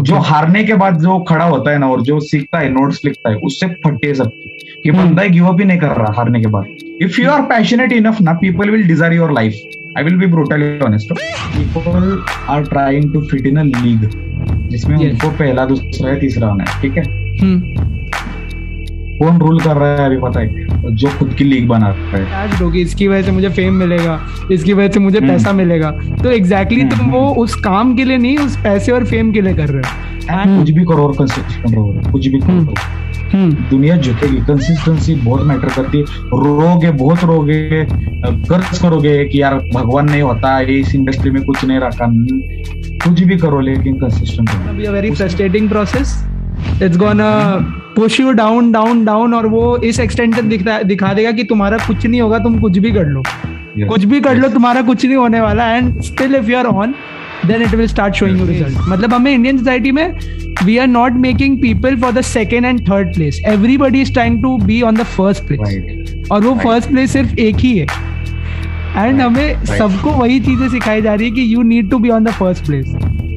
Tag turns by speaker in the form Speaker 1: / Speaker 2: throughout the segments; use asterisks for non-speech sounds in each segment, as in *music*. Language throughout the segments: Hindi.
Speaker 1: जो। हारने के बाद जो खड़ा होता है ना और जो सीखता है नोट्स लिखता है उससे फटे सब ये
Speaker 2: हम्म।
Speaker 1: बंदा गिव अप ही नहीं कर रहा हारने के बाद। If you are passionate enough ना people will desire your life I will be brutally honest people are trying to fit in a league जिसमें
Speaker 2: Yes.
Speaker 1: उनको पहला दूसरा या तीसरा होना है ठीक है?
Speaker 2: हम्म।
Speaker 1: कौन रूल कर रहा है अभी पता है? जो खुद की लीग बना रहा है।
Speaker 2: होगी इसकी वजह से मुझे फेम मिलेगा इसकी वजह से मुझे
Speaker 1: हम्म।
Speaker 2: पैसा मिलेगा। तो एग्जैक्टली exactly तुम
Speaker 1: हम्म।
Speaker 2: वो उस काम के लिए नहीं उस पैसे और फेम के लिए कर रहे हो।
Speaker 1: कुछ भी करो और कंसिस्टेंट रहो कुछ भी
Speaker 2: हम्म।
Speaker 1: करो।
Speaker 2: हम्म।
Speaker 1: दुनिया झुकेगी कंसिस्टेंसी बहुत मैटर करती है। रोगे बहुत रोगे कर्ज करोगे कि यार भगवान नहीं होता ये इस इंडस्ट्री में कुछ नहीं रखा। कुछ भी करो लेकिन consistent
Speaker 2: gonna be a very frustrating push you down down down और वो इस एक्सटेंट तक दिखा देगा कि तुम्हारा कुछ नहीं होगा तुम कुछ भी कर लो। Yes. कुछ भी कर लो तुम्हारा कुछ नहीं होने वाला and still if you are on then it will start showing you result मतलब हमें इंडियन सोसाइटी में we are not making people for the second and third place everybody is trying to be on the first
Speaker 1: place
Speaker 2: और वो फ़र्स्ट प्लेस सिर्फ़ एक ही है। एंड हमें
Speaker 1: Right.
Speaker 2: सबको वही चीज़ें सिखाई जा रही है कि you need to be on the first place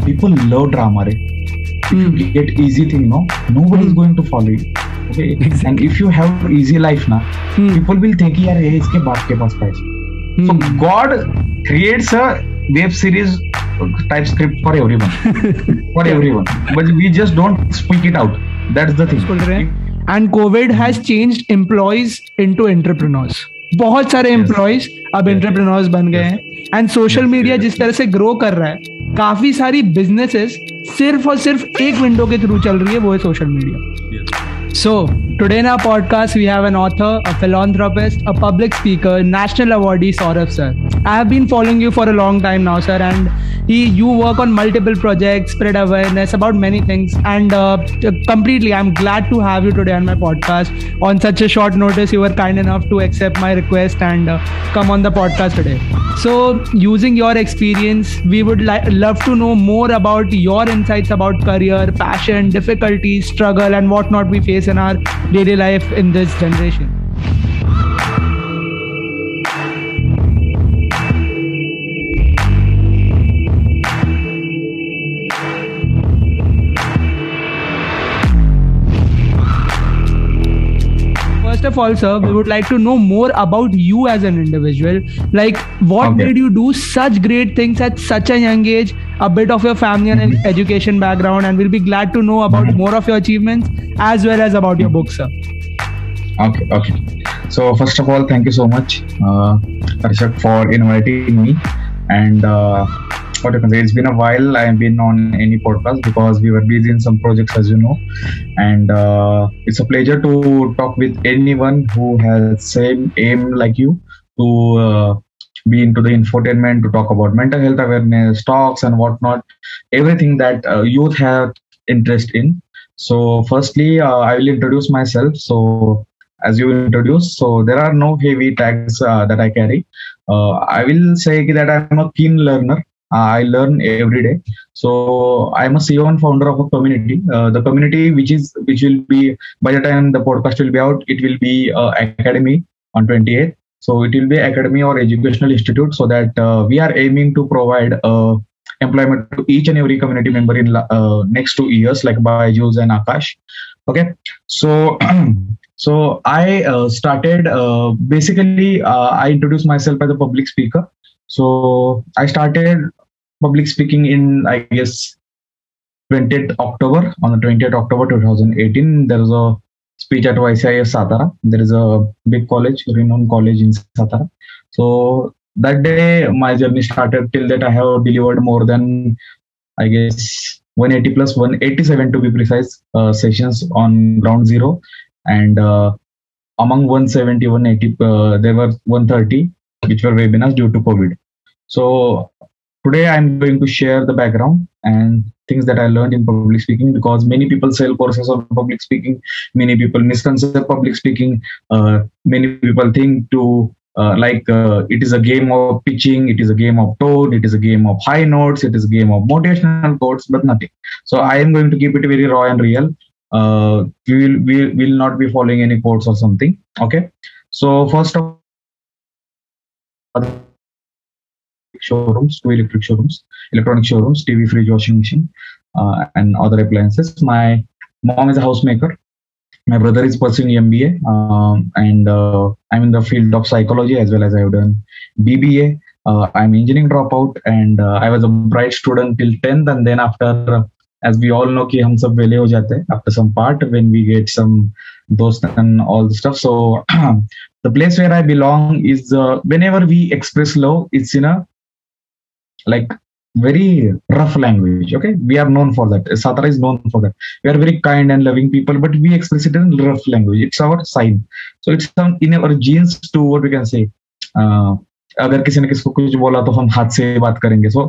Speaker 1: people love drama right? if you
Speaker 2: hmm.
Speaker 1: get easy thing no? Nobody is
Speaker 2: hmm.
Speaker 1: going to follow you okay?
Speaker 2: Exactly.
Speaker 1: and if you have easy life now hmm. people will think yaar ye iske baap ke paas so god creates a web series type script for everyone *laughs* for everyone. But we just don't speak it out. That's the thing.
Speaker 2: And covid has changed employees into entrepreneurs. बहुत सारे एम्प्लॉयज़ अब एंटरप्रेन्योर्स बन गए हैं। एंड सोशल मीडिया जिस तरह से ग्रो कर रहा है काफ़ी सारी बिजनेसेस सिर्फ़ और सिर्फ़ एक विंडो के थ्रू चल रही है वो है सोशल मीडिया सो टुडे ना podcast we have an author a philanthropist a public speaker national awardee Saurabh sir I have been following you for a long time now sir and he, you work on multiple projects, spread awareness about many things, and uh, completely, I'm glad to have you today on my podcast. On such a short notice, you were kind enough to accept my request and uh, come on the podcast today. So, using your experience, we would li- love to know more about your insights about career, passion, difficulties, struggle, and whatnot we face in our daily life in this generation. All, sir, we would like to know more about you as an individual. Like, what
Speaker 1: Okay.
Speaker 2: made you do such great things at such a young age? A bit of your family and education background, and we'll be glad to know about more of your achievements as well as about your book, sir.
Speaker 1: Okay, okay. So first of all, thank you so much, uh, Arshak, for inviting me. And uh, what I can say, it's been a while. I have been on any podcast because we were busy in some projects, as you know. And uh, it's a pleasure to talk with anyone who has same aim like you to uh, be into the infotainment, to talk about mental health awareness, talks and whatnot, everything that uh, youth have interest in. So, firstly, uh, I will introduce myself. So, as you introduced, so there are no heavy tags uh, that I carry. Uh, I will say that I'm a keen learner. Uh, I learn every day. So I'm a CEO and founder of a community. Uh, the community, which is which will be by the time the podcast will be out, it will be uh, academy on 28th. So it will be academy or educational institute, so that uh, we are aiming to provide uh, employment to each and every community member in uh, next two years, like Byju's and Akash. Okay, so *clears throat* so I started basically I introduced myself as a public speaker. So I started public speaking in I guess 20th October on the 20th October 2018. There was a speech at YCIS Satara. There is a big college, renowned college in Satara. So that day my journey started. Till that I have delivered more than I guess 180 plus 187 to be precise uh, sessions on ground zero and uh, among 170 180 uh, there were 130 which were webinars due to covid so today i'm going to share the background and things that i learned in public speaking because many people sell courses on public speaking many people misconcept public speaking uh, many people think to uh, like uh, it is a game of pitching it is a game of tone it is a game of high notes it is a game of motivational quotes but nothing. So i am going to keep it very raw and real. Uh, we will we will not be following any quotes or something okay? So first of showrooms, two electric showrooms, electronic showrooms, TV, fridge, washing machine, uh, and other appliances. My mom is a housemaker. My brother is pursuing MBA, um, and uh, I'm in the field of psychology as well as I've done BBA. Uh, I'm engineering dropout, and uh, I was a bright student till 10th, and then after, as we all know, ki hum sab ho jate after some part when we get some those and all the stuff. So *clears throat* the place where I belong is uh, whenever we express love, it's in a like very rough language okay we are known for that satara is known for that we are very kind and loving people but we express it in rough language it's our sign so it's some in our genes to what we can say uh, अगर किसी ने किसको कुछ बोला तो हम हाथ से बात करेंगे सो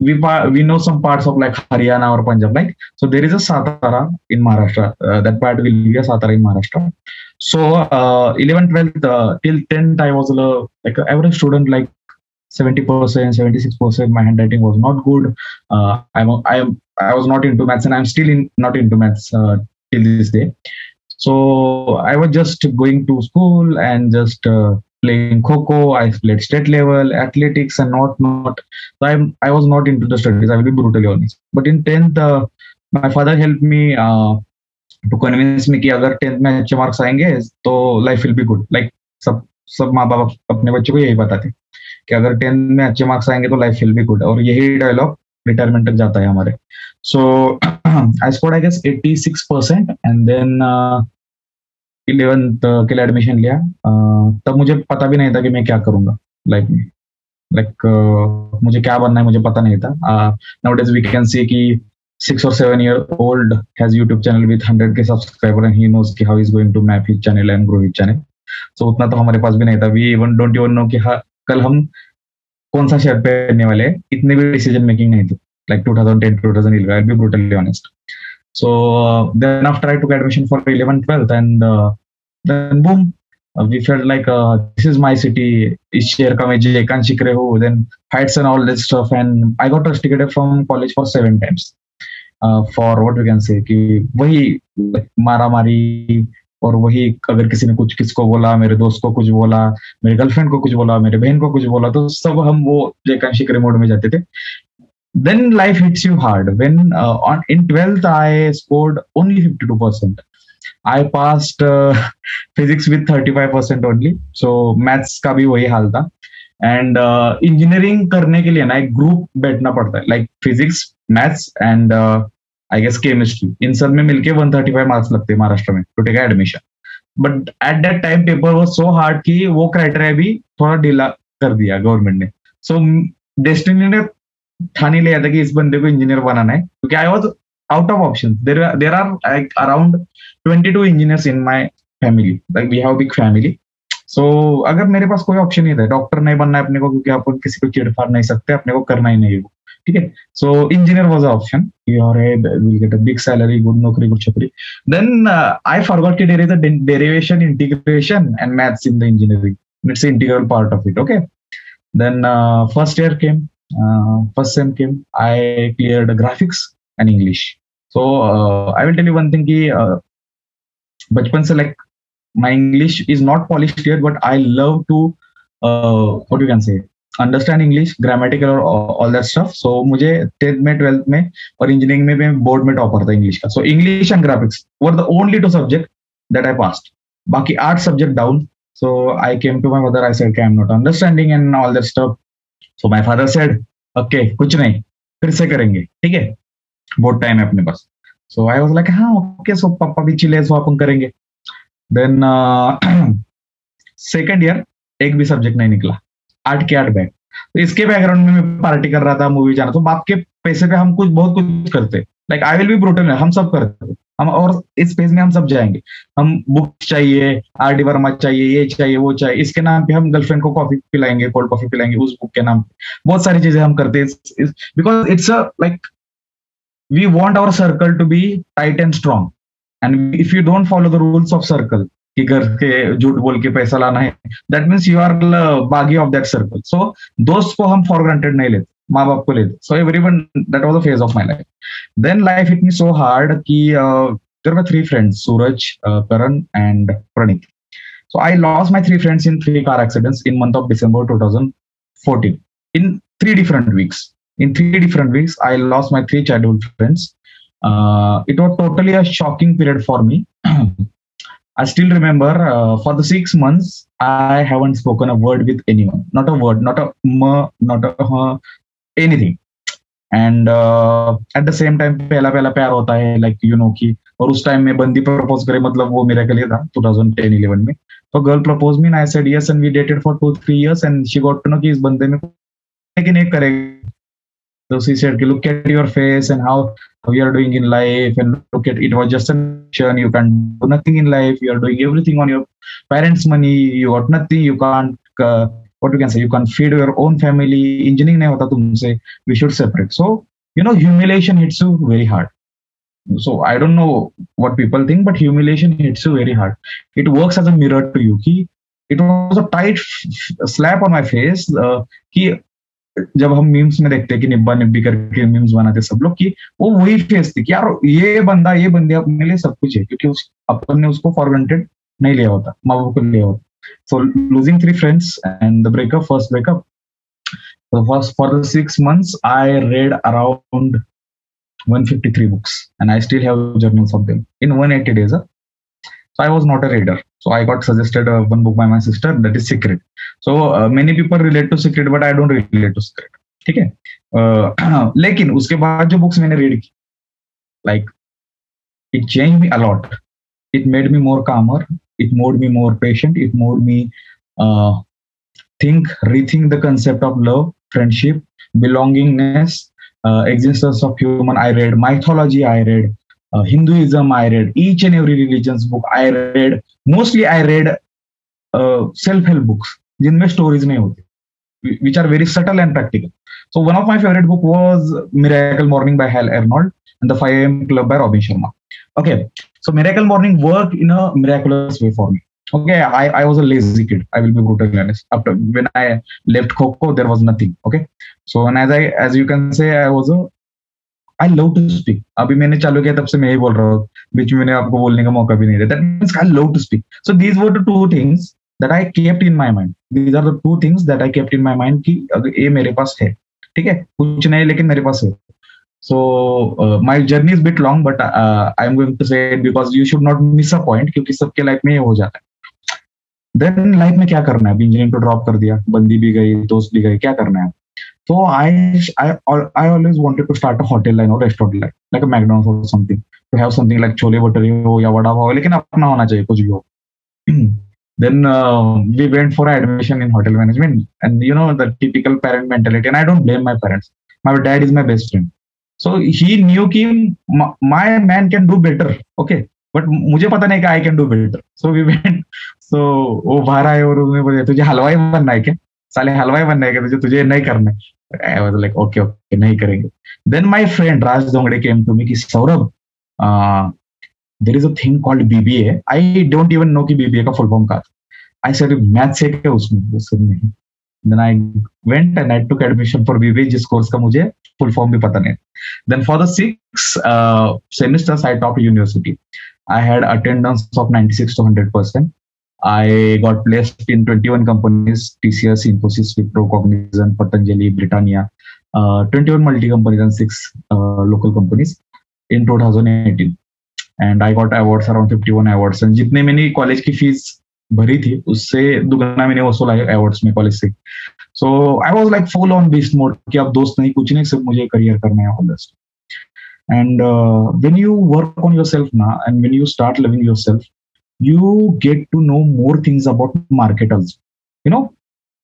Speaker 1: we we know some parts of like Haryana or Punjab, like so there is a Satara in Maharashtra. Uh, that part will be a Satara in Maharashtra. So uh, 11, 12, uh, till 10th, I was a like an average student, like 70 percent, 76 percent. My handwriting was not good. Uh, I'm I am I was not into maths, and I'm still in not into maths uh, till this day. So I was just going to school and just uh, playing kho I played state level, athletics, and not not. So I'm I was not into the studies. I will be brutally honest. But in tenth, uh, my father helped me uh, to convince me कि अगर टेंथ में अच्छे मार्क्स आएंगे तो life will be good like सब सब माँ बाप अपने बच्चों को यही बताते कि अगर टेंथ में अच्छे मार्क्स आएँगे तो लाइफ विल बी गुड और यही डायलॉग रिटायरमेंट तक जाता है हमारे। So I scored I guess 86 percent and then eleventh के लिए एडमिशन लिया। Uh, तब मुझे पता भी नहीं था कि मैं क्या करूँगा लाइफ में। लाइक uh, मुझे क्या बनना है मुझे पता नहीं था। Nowadays we can see कि six or seven year old has YouTube channel with 100k subscriber and he knows कि how he's going to map his channel and grow his channel. So उतना तो हमारे पास भी नहीं था. We even don't even know कि हाँ कल हम कौन सा शर्ट पहनने वाले हैं इतनी भी डिसीज़न मेकिंग नहीं थी like 2010 2011 I'll be brutally honest so uh, then after I took admission for 11 12th and uh, then boom uh, we felt like uh, this is my city then heights and all that stuff and I got rusticated from college for seven times for what we can say कि वही मारा मारी और वही अगर किसी ने कुछ किसको बोला मेरे दोस्त को कुछ बोला मेरे गर्लफ्रेंड को कुछ बोला मेरे बहन को कुछ बोला तो सब हम वो जयकांशी मोड में जाते थे। Then life hits you hard. When uh, on in 12th i scored only 52% i passed uh, *laughs* physics with 35% only. So maths का भी वही हाल था। एंड इंजीनियरिंग uh, करने के लिए ना एक ग्रुप बैठना पड़ता है। Like physics maths and I guess chemistry इन सब में मिलके 135 मार्क्स लगते हैं महाराष्ट्र में to take admission but at that time paper वो सो हार्ड कि वो क्राइटेरिया भी थोड़ा ढीला कर दिया गवर्नमेंट ने. सो डेस्टिनी ने ठान लिया था कि इस बंदे को इंजीनियर बनाना है. क्योंकि I was out of option there are around twenty two engineers in my family like we have big family so अगर मेरे पास कोई ऑप्शन नहीं था डॉक्टर नहीं बनना है अपने को, क्योंकि आप किसी को चिड़फाड़ नहीं सकते, अपने को करना ही नहीं है ठीक है so engineer was option will get a big salary good नौकरी गुड छपरी देन आई फॉरगॉट कि there is a derivation integration and maths in the engineering it's integral part of it okay then first year came first sem came I clear graphics and English so I will tell you one thing कि बचपन से like my english is not polished yet but i love to uh, what you can say understand English grammatical और all that stuff. So, मुझे टेंथ में ट्वेल्थ में और इंजीनियरिंग में मैं बोर्ड में टॉपर था इंग्लिश का. So English and graphics were the only two subject that I passed बाकी आठ subject down so I came to my mother I said I am not understanding and all that stuff so my father said okay कुछ नहीं, फिर से करेंगे. ठीक है? बहुत टाइम है अपने पास. सो आई वॉज़ लाइक हाँ ओके सो पापा भी चिले सो अपन करेंगे. देन सेकेंड ईयर एक भी सब्जेक्ट नहीं निकला. आठ के आठ बैग तो इसके बैकग्राउंड में मैं पार्टी कर रहा था मूवी जाना। तो बाप के पैसे पे हम कुछ, बहुत कुछ करते। Like I will be brutal हम सब करते। हम और इस पेज में हम सब जाएँगे। हम बुक्स चाहिए आर डी वर्मा चाहिए, ये चाहिए, वो चाहिए। इसके नाम पे हम गर्लफ्रेंड को कॉफ़ी पिलाएँगे कोल्ड कॉफ़ी पिलाएँगे, उस बुक के नाम पे। बहुत सारी चीज़ें हम करते हैं because it's a like we want our circle to be tight and strong and if you don't follow the rules of circle कि घर के झूठ बोल के पैसा लाना है। दैट मीन्स यू आर बागी ऑफ़ दैट सर्कल सो दोस्त को हम फॉर ग्रांटेड नहीं लेते माँ बाप को लेते। So everyone that was the phase of my life then life it me so hard की there my three friends Suraj Karan and Praneet so I lost my three friends in three car accidents in month of December two thousand fourteen in three different weeks in three different weeks I lost my three childhood friends it was totally a shocking period for me i still remember uh, for the six months i haven't spoken a word with anyone. Not a word not a not a uh, anything. And at the same time पहला पहला प्यार होता है लाइक यू नो की और उस टाइम में बंदी प्रपोज करे मतलब वो मेरे के लिए था 2010 11 में। तो girl propose me I said yes and we dated for two three years and she got to know कि इस बंदे में लेकिन एक करेगा। So she said, look at your face and how, how you are doing in life and look at it was just a mission. You can do nothing in life. You are doing everything on your parents' money. You got nothing. You can't uh, what you can say you can feed your own family engineering nahi hota tumse we should separate so you know humiliation hits you very hard so i don't know what people think but humiliation hits you very hard it works as a mirror to you it was a tight slap on my face uh, जब हम मीम्स में देखते हैं कि निब्बा निब्बी करके मीम्स बनाते सब लोग, की वो वही फेस थी कि यार ये बंदा, ये बंदे अपने लिए सब कुछ है, क्योंकि उस, अपन ने उसको फॉर नहीं लिया होता माँ बाप को लिया होता so losing three friends and the breakup first breakup for the six months I read around 153 books and I still have journals of them in 180 days. Huh? So I was not a reader. So I got suggested uh, one book by my sister that is Secret. So uh, many people relate to Secret, but I don't relate to Secret. ठीक है uh, *clears throat* लेकिन उसके बाद जो बुक्स मैंने रीड की like it change me a lot it made me more calmer it made me more patient it made me uh, think rethink the concept of love friendship belongingness uh, existence of human i read mythology i read uh, hinduism i read each and every religion's book i read mostly i read uh, self-help books जिनमें स्टोरीज नहीं होती which are very subtle and practical so one of my favorite book was miracle morning by hal arnold and the 5 am club by robin sharma okay so miracle morning worked in a miraculous way for me. Okay, I, I was a lazy kid. I will be brutally honest. After when I left Coco, there was nothing. Okay. So and as I as you can say, I was a I love to speak. अभी मैंने चालू किया तब से मैं ही बोल रहा हूँ बीच में मैंने आपको बोलने का मौका भी नहीं दिया means I love to speak. So these were the two things that I kept in my mind. These are the two things that I kept in my mind कि ये मेरे पास है ठीक है कुछ नहीं लेकिन मेरे पास है uh, journey is a bit long but uh, i'm going to say it because you should not miss a point क्योंकि सबके लाइफ में ये हो जाता है देन लाइफ में क्या करना है इंजीनियरिंग को ड्रॉप कर दिया बंदी भी गई दोस्त भी गई क्या करना है I I I always wanted to start a hotel line और restaurant line like a McDonald's और something to have something like chole bhature हो या वड़ा पाव लेकिन अपना होना चाहिए कुछ भी हो then uh, we went for admission in hotel management and you know the typical parent mentality and i don't blame my parents. My dad is my best friend. So he knew की my man can do better okay but मुझे पता नहीं कि I can do better so we went so वो बाहर आए और उन्होंने बोले तुझे हलवाई बनना है क्या? साले हलवाई बनना है क्या? तुझे तुझे नहीं करना है. I was like okay okay नहीं करेंगे then my friend Raj Dongade came to me कि Saurabh there is a thing called BBA I don't even know कि बीबीए का फुल फॉर्म का आई सेड मैथ से क्या उसमें उसमें नहीं then I went and I took admission for BBA जिस कोर्स का मुझे full form भी पता नहीं then for the six uh, semesters I topped university I had attendance of 96 to 100 percent I got placed in 21 companies TCS Infosys Wipro Cognizant Patanjali Britannia uh, 21 multi companies and six uh, local companies in 2018 and I got awards around 51 awards and जितने मैंने कॉलेज की फ़ीस भरी थी उससे दुगना मैंने वसूला है अवार्ड्स में कॉलेज से so I was like full on beast mode कि अब दोस्त नहीं कुछ नहीं सिर्फ़ मुझे करियर करना है all uh, when you work on yourself now and when you start loving yourself you get to know more things about market also you know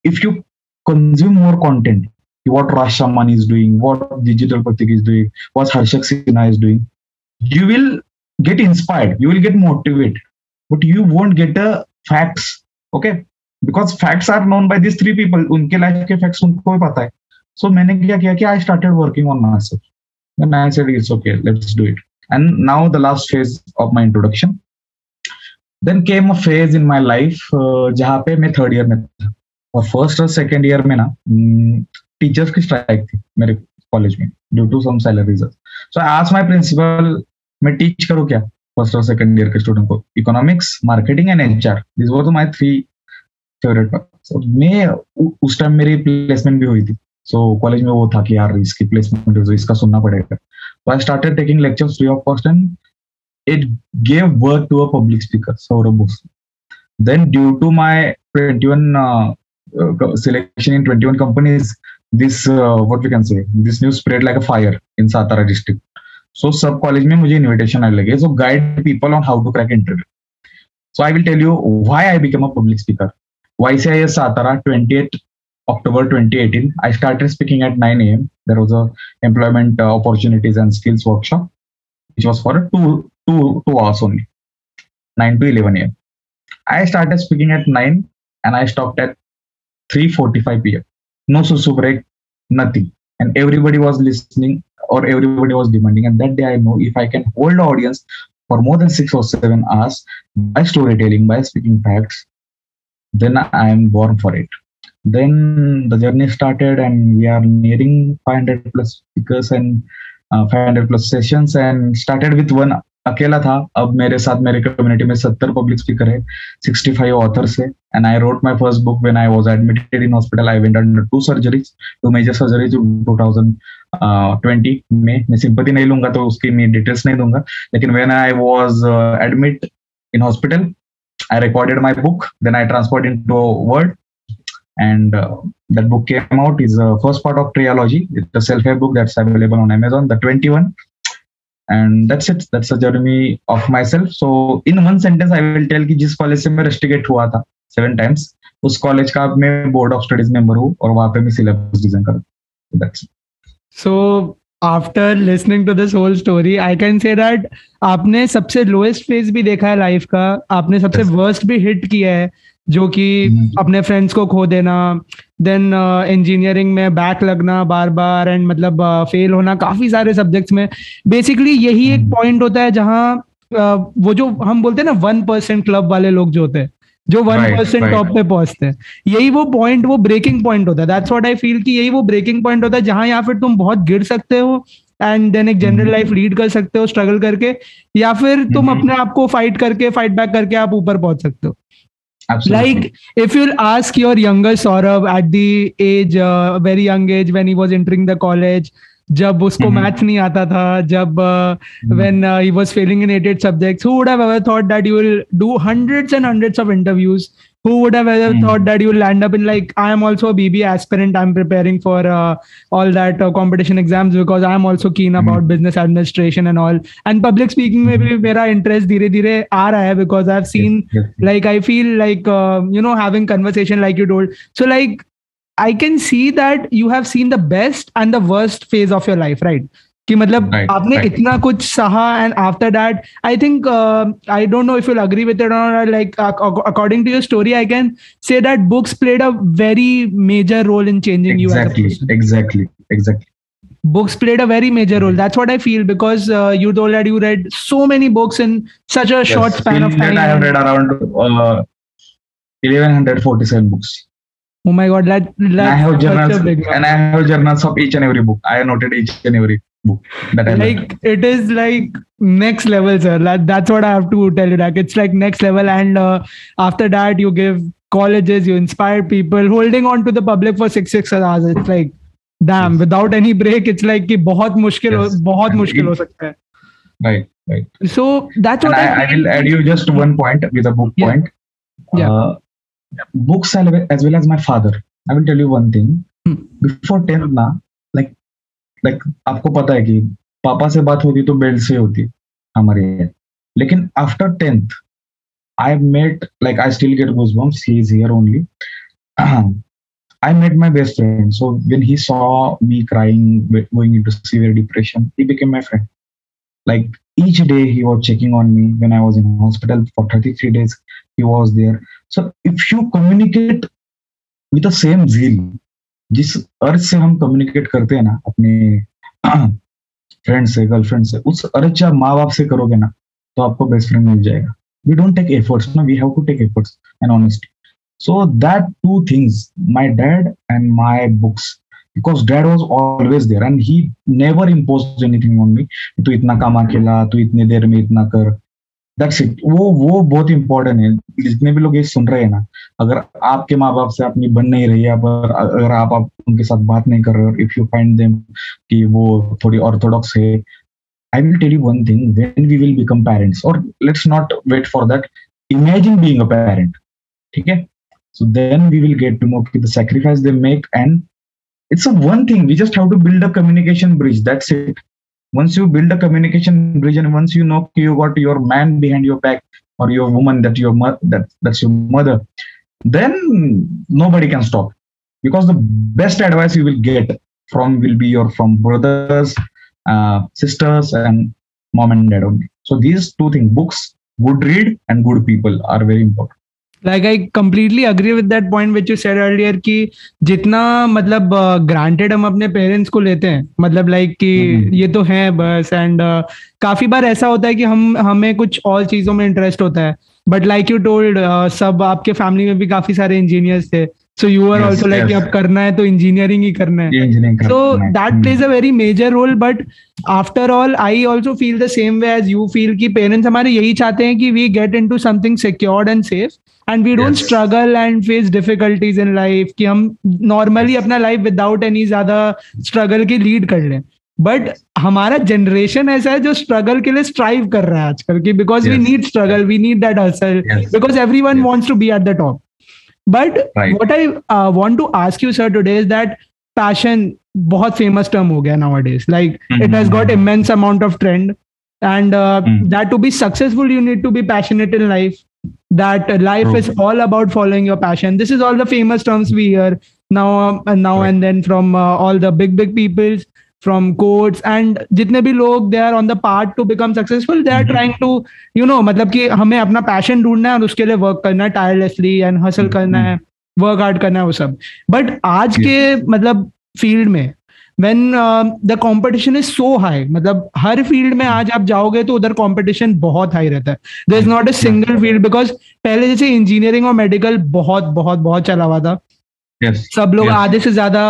Speaker 1: if you consume more content what Rash Shaman is doing what digital Pratik is doing what Harshak Sinha is doing you will get inspired you will get motivated but you won't get the facts okay because facts are known by this three people उनके लाइफ के फैक्ट्स उनको भी पता है सो so, मैंने क्या किया कि I started working on myself then I said it's okay, let's do it. And now the last phase of my introduction. Came a phase in my life uh, जहाँ पे मैं थर्ड ईयर में था। और फ़र्स्ट और सेकेंड ईयर में ना टीचर्स की स्ट्राइक थी मेरे कॉलेज में due to some salaries so I ask my principal मैं टीच करूँ क्या? फ़र्स्ट और सेकेंड ईयर के स्टूडेंट को। Economics marketing and HR this were my three favourite मैं उस टाइम मेरी प्लेसमेंट भी हुई थी। सो so, कॉलेज में वो था कि यार इसकी प्लेसमेंट इसका सुनना पड़ेगा। तो I started taking lectures free of cost and it gave birth to a public speaker, Saurabh Bose. Then, due to my 21 uh, uh, selection in 21 companies, this uh, what we can say, this news spread like a fire in Satara district. So, sub college mein mujhe invitation aane lage. So, guide people on how to crack interview. So, I will tell you why I became a public speaker. YCIS Satara, 28th October 2018, I started speaking at 9 a.m. There was a employment uh, opportunities and skills workshop, which was for a two two two hours only, 9 to 11 a.m. I started speaking at 9 and I stopped at 3:45 p.m. No susu break, nothing, and everybody was listening or everybody was demanding. And that day I know if I can hold the audience for more than six or seven hours by storytelling, by speaking facts, then I am born for it. Then the journey started, and we are nearing 500 plus speakers and uh, 500 plus sessions, and started with one अकेला था अब मेरे साथ मेरे कम्युनिटी में सत्तर पब्लिक स्पीकर है सिक्सटी फाइव ऑथर्स है and I wrote my first book when I was admitted in hospital I went under two surgeries two major surgeries two thousand twenty में मैं सिंपति नहीं लूँगा तो उसकी मैं डिटेल्स नहीं दूँगा लेकिन when I was admit in hospital I recorded my book, then I transferred into Word, and uh, that book came out. is the first part of Triology. It's a self-help book that's available on Amazon. The 21, and that's it. That's the journey of myself. So in one sentence, I will tell कि जिस कॉलेज से मैं रस्टिकेट हुआ था सेवन टाइम्स उस कॉलेज का मैं बोर्ड ऑफ़ स्टडीज़ मेंबर हूँ और वहाँ पे मैं सिलेबस डिज़ाइन कर that's
Speaker 2: So after listening to this whole story, I can say that आपने सबसे लोएस्ट फ़ेज़ भी देखा है लाइफ का आपने सबसे. वर्स्ट भी हिट किया है जो कि
Speaker 1: हम्म।
Speaker 2: अपने फ्रेंड्स को खो देना देन इंजीनियरिंग में बैक लगना बार बार एंड मतलब फेल होना काफ़ी सारे सब्जेक्ट्स में बेसिकली यही एक
Speaker 1: हम्म।
Speaker 2: पॉइंट होता है जहाँ uh, वो जो हम बोलते हैं ना वन परसेंट क्लब वाले लोग जो होते हैं जो वन परसेंट टॉप पे पहुँचते हैं यही वो पॉइंट वो ब्रेकिंग पॉइंट होता है दैट्स व्हाट आई फील कि यही वो ब्रेकिंग पॉइंट होता है जहाँ या फिर तुम बहुत गिर सकते हो एंड देन एक जनरल
Speaker 1: हम्म।
Speaker 2: लाइफ लीड कर सकते हो स्ट्रगल करके या फिर तुम
Speaker 1: हम्म।
Speaker 2: अपने आप को फाइट करके फाइट बैक करके आप ऊपर पहुँच सकते हो
Speaker 1: Absolutely.
Speaker 2: like if you'll ask your younger Saurabh at the age uh, very young age when he was entering the college जब उसको मैथ नहीं आता था जब when he was failing in eighted subjects who would have thought that you will do hundreds and hundreds of interviews who would have thought that you will land up in like I am also B B aspirant I am preparing for all that competition exams because I am also keen about business administration and all and public speaking में भी मेरा इंटरेस्ट धीरे धीरे आ रहा है because I
Speaker 1: have seen
Speaker 2: like I feel like you know having conversation like you told so like i can see that you have seen the best and the worst phase of your life right कि मतलब
Speaker 1: Right,
Speaker 2: आपने
Speaker 1: right.
Speaker 2: इतना कुछ सहा and after that I think I don't know if you agree with it और like according to your story I can say that books played a very major role in changing you as a
Speaker 1: exactly
Speaker 2: person.
Speaker 1: exactly exactly
Speaker 2: books played a very major role that's what i feel because uh, you told that you read so many books in such a short
Speaker 1: Yes,
Speaker 2: span
Speaker 1: till
Speaker 2: of time
Speaker 1: date I have read around uh, 1147 books.
Speaker 2: oh my god that
Speaker 1: And I
Speaker 2: that's
Speaker 1: have
Speaker 2: such a
Speaker 1: journals
Speaker 2: big
Speaker 1: and I have journals of each and every book. I have noted each and every book that I read.
Speaker 2: like it is like next level sir that, that's what i have to tell you that it's like next level and uh, after that you give colleges you inspire people holding on to the public for six six hours it's like damn
Speaker 1: Yes.
Speaker 2: without any break it's like कि बहुत मुश्किल हो
Speaker 1: Yes.
Speaker 2: बहुत
Speaker 1: And
Speaker 2: मुश्किल
Speaker 1: it-
Speaker 2: हो सकता है
Speaker 1: Right, right.
Speaker 2: so that's
Speaker 1: And
Speaker 2: what
Speaker 1: I, I
Speaker 2: feel.
Speaker 1: will add you just one point with a book
Speaker 2: Yeah.
Speaker 1: point.
Speaker 2: Yeah.
Speaker 1: Uh, books as well- as my father. I will tell you one thing.
Speaker 2: Hmm.
Speaker 1: Before 10th ना, like, like आपको पता है कि पापा से बात होती तो बेल्ट से होती हमारे. लेकिन after 10th, I met like I still get goosebumps. He is here only. I met my best friend. So when he saw me crying, going into severe depression, he became my friend. Like each day he was checking on me when I was in hospital for 33 days. He was there. So if you communicate with the same zeal, जिस अर्थ से हम कम्युनिकेट करते हैं ना अपने फ्रेंड से गर्लफ्रेंड से उस अर्थ जब माँ बाप से करोगे ना तो आपको बेस्ट फ्रेंड मिल जाएगा वी डोंट टेक एफर्ट्स ना we have to take efforts and honesty so that two things my dad and my books because dad was always there and he never imposed anything on me. तू इतना काम अकेला तू इतनी देर में इतना कर. दैट्स इट वो वो बहुत इंपॉर्टेंट है। जितने भी लोग ये सुन रहे हैं ना अगर आपके माँ बाप से अपनी बन नहीं रही है पर अगर आप, आप उनके साथ बात नहीं कर रहे हो इफ़ यू फाइंड देम कि वो थोड़ी ऑर्थोडॉक्स है I will tell you one thing when we will become parents और let's not wait for that imagine being a parent ठीक है? So then we will get to know the sacrifice they make and it's a one thing we just have to build a communication bridge that's it. Once you build a communication bridge and once you know you got your man behind your back or your woman that your that that's your mother then nobody can stop. Because the best advice you will get from will be your from brothers uh, sisters and mom and dad only. So these two things books good read and good people are very important
Speaker 2: like I completely agree with that point which you said earlier कि जितना मतलब ग्रांटेड uh, हम अपने पेरेंट्स को लेते हैं मतलब लाइक like, कि. ये तो है बस एंड uh, काफ़ी बार ऐसा होता है कि हम हमें कुछ और चीज़ों में इंटरेस्ट होता है बट लाइक यू टोल्ड सब आपके फैमिली में भी काफ़ी सारे इंजीनियर्स थे so you are also like अब करना है तो इंजीनियरिंग ही करना है. So that plays a very major role but after all I also feel the same way as you feel की पेरेंट्स हमारे यही चाहते हैं कि we get into something secured and safe and we don't struggle and face difficulties in life कि हम नॉर्मली अपना लाइफ विदाउट एनी ज़्यादा स्ट्रगल की लीड कर लें। बट हमारा जनरेशन ऐसा है जो स्ट्रगल के लिए स्ट्राइव कर रहा है आजकल की because we need struggle we need that hustle because everyone wants to be at the top But what I want to ask you sir today is that passion बहुत फेमस टर्म हो गया nowadays like it has got immense amount of trend and uh, mm. that to be successful you need to be passionate in life that life True. is all about following your passion this is all the famous terms we hear now um, and now right. and then from uh, all the big big peoples From codes and जितने भी लोग they are on the part to become successful they are trying to you know मतलब कि हमें अपना पैशन ढूंढना है और उसके लिए वर्क करना है टायरलेसली एंड हसल करना है वर्क हार्ड करना है वो सब। बट आज के मतलब फ़ील्ड में when the competition is so high मतलब हर फ़ील्ड में आज आप जाओगे तो उधर कॉम्पिटिशन बहुत हाई रहता है। There is not a single field because पहले जैसे इंजीनियरिंग और मेडिकल बहुत बहुत बहुत चला हुआ था। Yes, सब लोग yes. आधे से ज़्यादा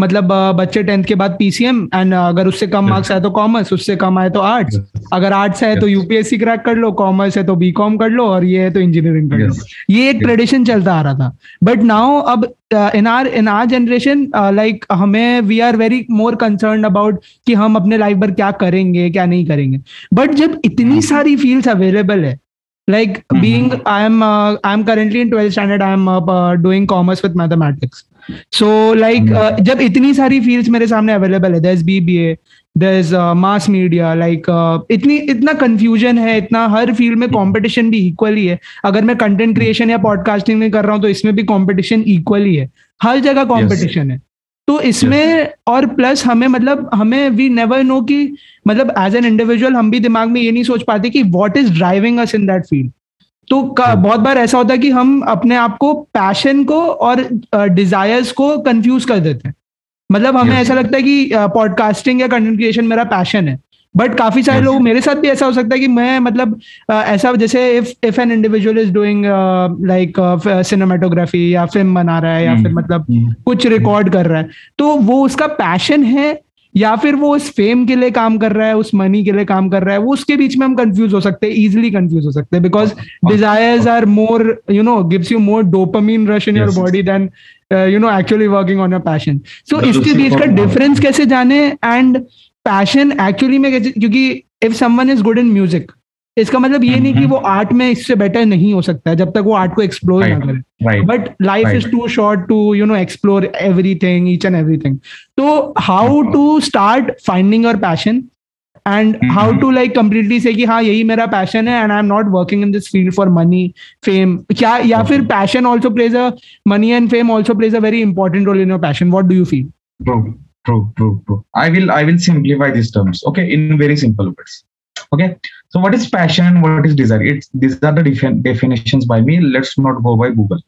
Speaker 2: मतलब बच्चे टेंथ के बाद पीसीएम एंड अगर उससे कम मार्क्स आए तो कॉमर्स उससे कम आए तो आर्ट्स अगर आर्ट्स है तो यूपीएससी क्रैक कर लो कॉमर्स है तो बी कॉम कर लो और ये है तो इंजीनियरिंग कर लो. ये एक ट्रेडिशन चलता आ रहा था. बट नाउ अब in our in our generation like हमें we are very more concern about कि हम अपने लाइफ पर क्या करेंगे क्या नहीं करेंगे. बट जब इतनी hmm. सारी फील्ड्स अवेलेबल है like mm-hmm. being i'm uh, i'm currently in 12th standard i'm uh, doing commerce with mathematics. So like जब इतनी सारी फील्ड्स मेरे सामने अवेलेबल है दस बी बी ए दस मास मीडिया लाइक इतनी इतना कंफ्यूजन है इतना हर फ़ील्ड में कंपटीशन भी इक्वली है। अगर मैं कंटेंट क्रिएशन या पॉडकास्टिंग में कर रहा हूँ तो इसमें भी कंपटीशन इक्वली है। हर जगह कंपटीशन yes. है। तो इसमें और प्लस हमें मतलब हमें वी नेवर नो कि मतलब एज एन इंडिविजुअल हम भी दिमाग में ये नहीं सोच पाते कि what is driving us in that field तो बहुत बार ऐसा होता है कि हम अपने आप को पैशन को और डिजायर्स को कंफ्यूज कर देते हैं। मतलब हमें ऐसा लगता है कि पॉडकास्टिंग या कंटेंट क्रिएशन मेरा पैशन है। बट काफ़ी सारे लोग मेरे साथ भी ऐसा हो सकता है कि मैं मतलब ऐसा जैसे if if an individual is doing like cinematography या फ़िल्म बना रहा है या फिर hmm. मतलब hmm. कुछ रिकॉर्ड कर रहा है तो वो उसका पैशन है या फिर वो उस फेम के लिए काम कर रहा है उस मनी के लिए काम कर रहा है वो उसके बीच में हम कंफ्यूज हो सकते हैं इजिली कंफ्यूज हो सकते हैं because desires are more you know gives you more dopamine rush in your body then you know actually working on your passion so इसके बीच का डिफरेंस कैसे जाने? एंड पैशन एक्चुअली में क्योंकि if someone is good in music इसका मतलब ये नहीं कि वो आर्ट में इससे बेटर नहीं हो सकता है जब तक वो आर्ट को एक्सप्लोर ना करे। But life is too short to you know explore everything each and everything तो how to start finding your passion and how to like completely say कि हाँ यही मेरा पैशन है and I am not working in this field for money fame क्या या फिर passion also plays a money and fame also plays a very important role in your passion what do you feel
Speaker 1: True, true, true. I will, I will simplify these terms. Okay, in very simple words. Okay, So what is passion? What is desire? It's these are the defi- definitions by me. Let's not go by Google.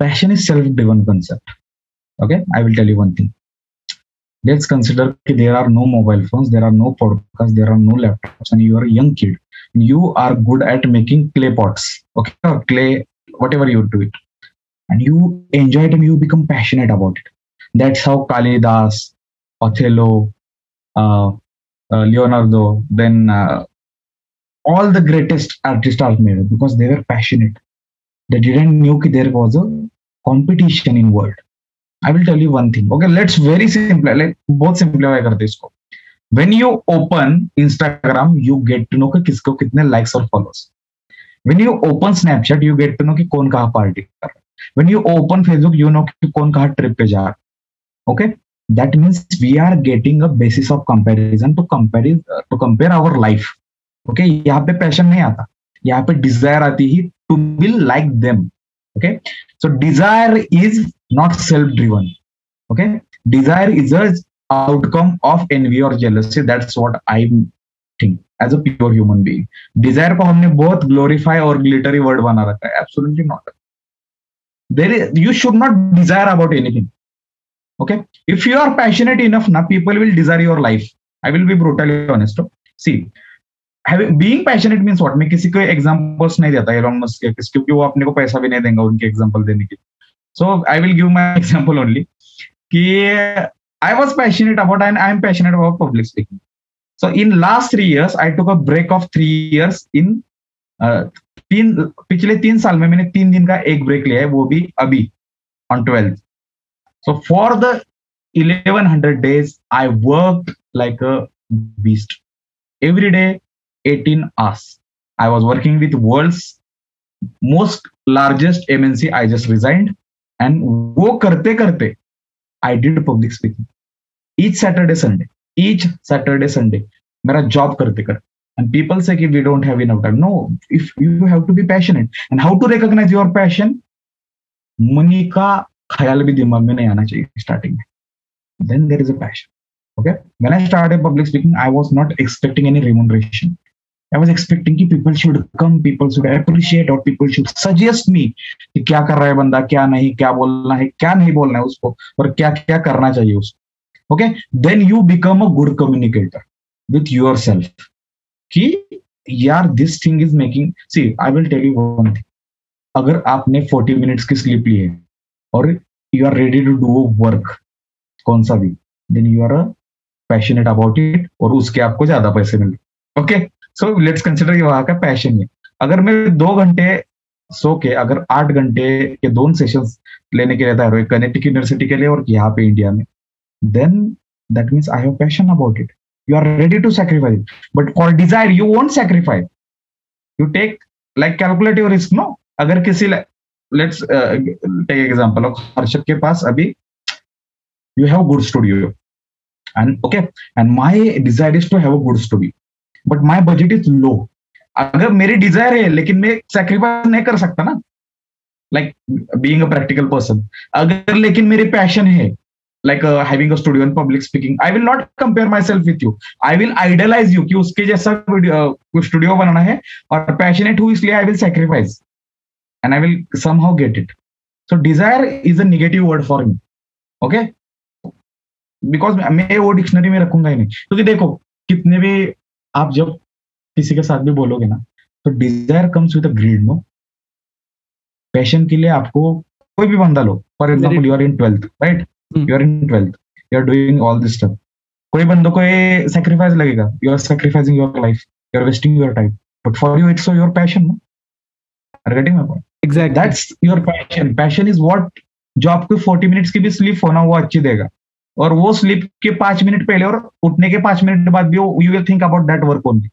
Speaker 1: Passion is self-driven concept. Okay, I will tell you one thing. Let's consider there are no mobile phones, there are no podcasts, there are no laptops, and you are a young kid. You are good at making clay pots, okay, or clay, whatever you do it, and you enjoy it and you become passionate about it. That's how Kalidas, Othello, uh, uh, Leonardo, then uh, all the greatest artists are made because they were passionate. They didn't knew that there was a competition in world. I will tell you one thing. Okay, let's very simple, like बहुत simplify करते इसको. When you open Instagram, you get to know कि किसको कितने likes और follows. When you open Snapchat, you get to know कि कौन कहाँ party कर रहा है. When you open Facebook, you know कि कौन कहाँ trip पे जा रहा है. Okay, that means we are getting a basis of comparison to compare uh, to compare our life. Okay, यहाँ पे passion नहीं आता. यहाँ पे desire आती ही to be like them. Okay, so desire is not self-driven. Okay, desire is a outcome of envy or jealousy. That's what I think as a pure human being. Desire को हमने बहुत glorify और glittery word बना रखा है. Absolutely not. There is, you should not desire about anything. Okay, if you are passionate enough, now people will desire your life. I will be brutally honest. See, having being passionate means what? मैं किसी को एग्जांपल्स नहीं देता एलोन मस्क के क्योंकि वो अपने को पैसा भी नहीं देंगे उनके एग्जांपल देने के so I will give my example only कि I was passionate about and I am passionate about public speaking. So in last three years, I took a break of three years in uh, तीन पिछले तीन साल में मैंने तीन दिन का एक ब्रेक लिया है वो भी अभी on twelfth so for the eleven hundred days I work like a beast every day 18 hours i was working with world's most largest mnc i just resigned and वो करते करते I did public speaking each Saturday Sunday each Saturday Sunday मेरा जॉब करते कर and people say कि we don't have enough time no if you have to be passionate and how to recognize your passion money का ख्याल भी दिमाग में नहीं आना चाहिए स्टार्टिंग में। Then there is a passion okay when I start public speaking I was not expecting any remuneration I was expecting की people should come people should appreciate और पीपल शुड सजेस्ट मी कि क्या कर रहा है बंदा, क्या नहीं, क्या बोलना है, क्या नहीं बोलना है उसको और क्या क्या करना चाहिए उसको okay then you become a good communicator with yourself कि यार this thing is making see I will tell you one thing अगर आपने फोर्टी मिनट्स की स्लीप ली है और you are ready to do work कौन सा भी then you are passionate about it और उसके आपको ज़्यादा पैसे मिले ओके सो लेट्स कंसिडर ये वहाँ का पैशन है। अगर मैं दो घंटे सो के, अगर आठ घंटे के दोन सेशन लेने के तैयार हुए कनेक्टिक यूनिवर्सिटी के लिए और यहाँ पे इंडिया में then that means I have passion about it you are ready to sacrifice but for desire you won't sacrifice you take like calculative risk no अगर किसी let's take example of Harshad के पास अभी you have good studio and okay and my desire is to have a good studio but my budget is low अगर मेरी डिज़ायर है, लेकिन मैं सेक्रीफाइस नहीं कर सकता ना। Like being a practical person अगर लेकिन मेरे पैशन है like having a studio in public speaking I will not compare myself with you I will idealise you कि उसके जैसा स्टूडियो बनाना है, और पैशनेट हूँ, इसलिए I will sacrifice I will somehow get it so desire is a negative word for me okay because मैं वो डिक्शनरी में रखूँगा ही नहीं। क्योंकि देखो कितने भी आप जब किसी के साथ भी बोलोगे ना तो desire comes with greed no passion के लिए आपको कोई भी बंदा लो। For example you are in twelfth right you are in twelfth you are doing all this stuff कोई बंदों को ये सेक्रीफाइस लगेगा। You are sacrificing your life you are wasting your time but for you it's your passion no getting my point
Speaker 2: exactly
Speaker 1: that's your passion passion is what जो आपको 40 मिनट्स की भी स्लीप होना, वो अच्छी देगा। और वो स्लीप के पाँच मिनट पहले और उठने के पाँच मिनट बाद भी you will think about that work only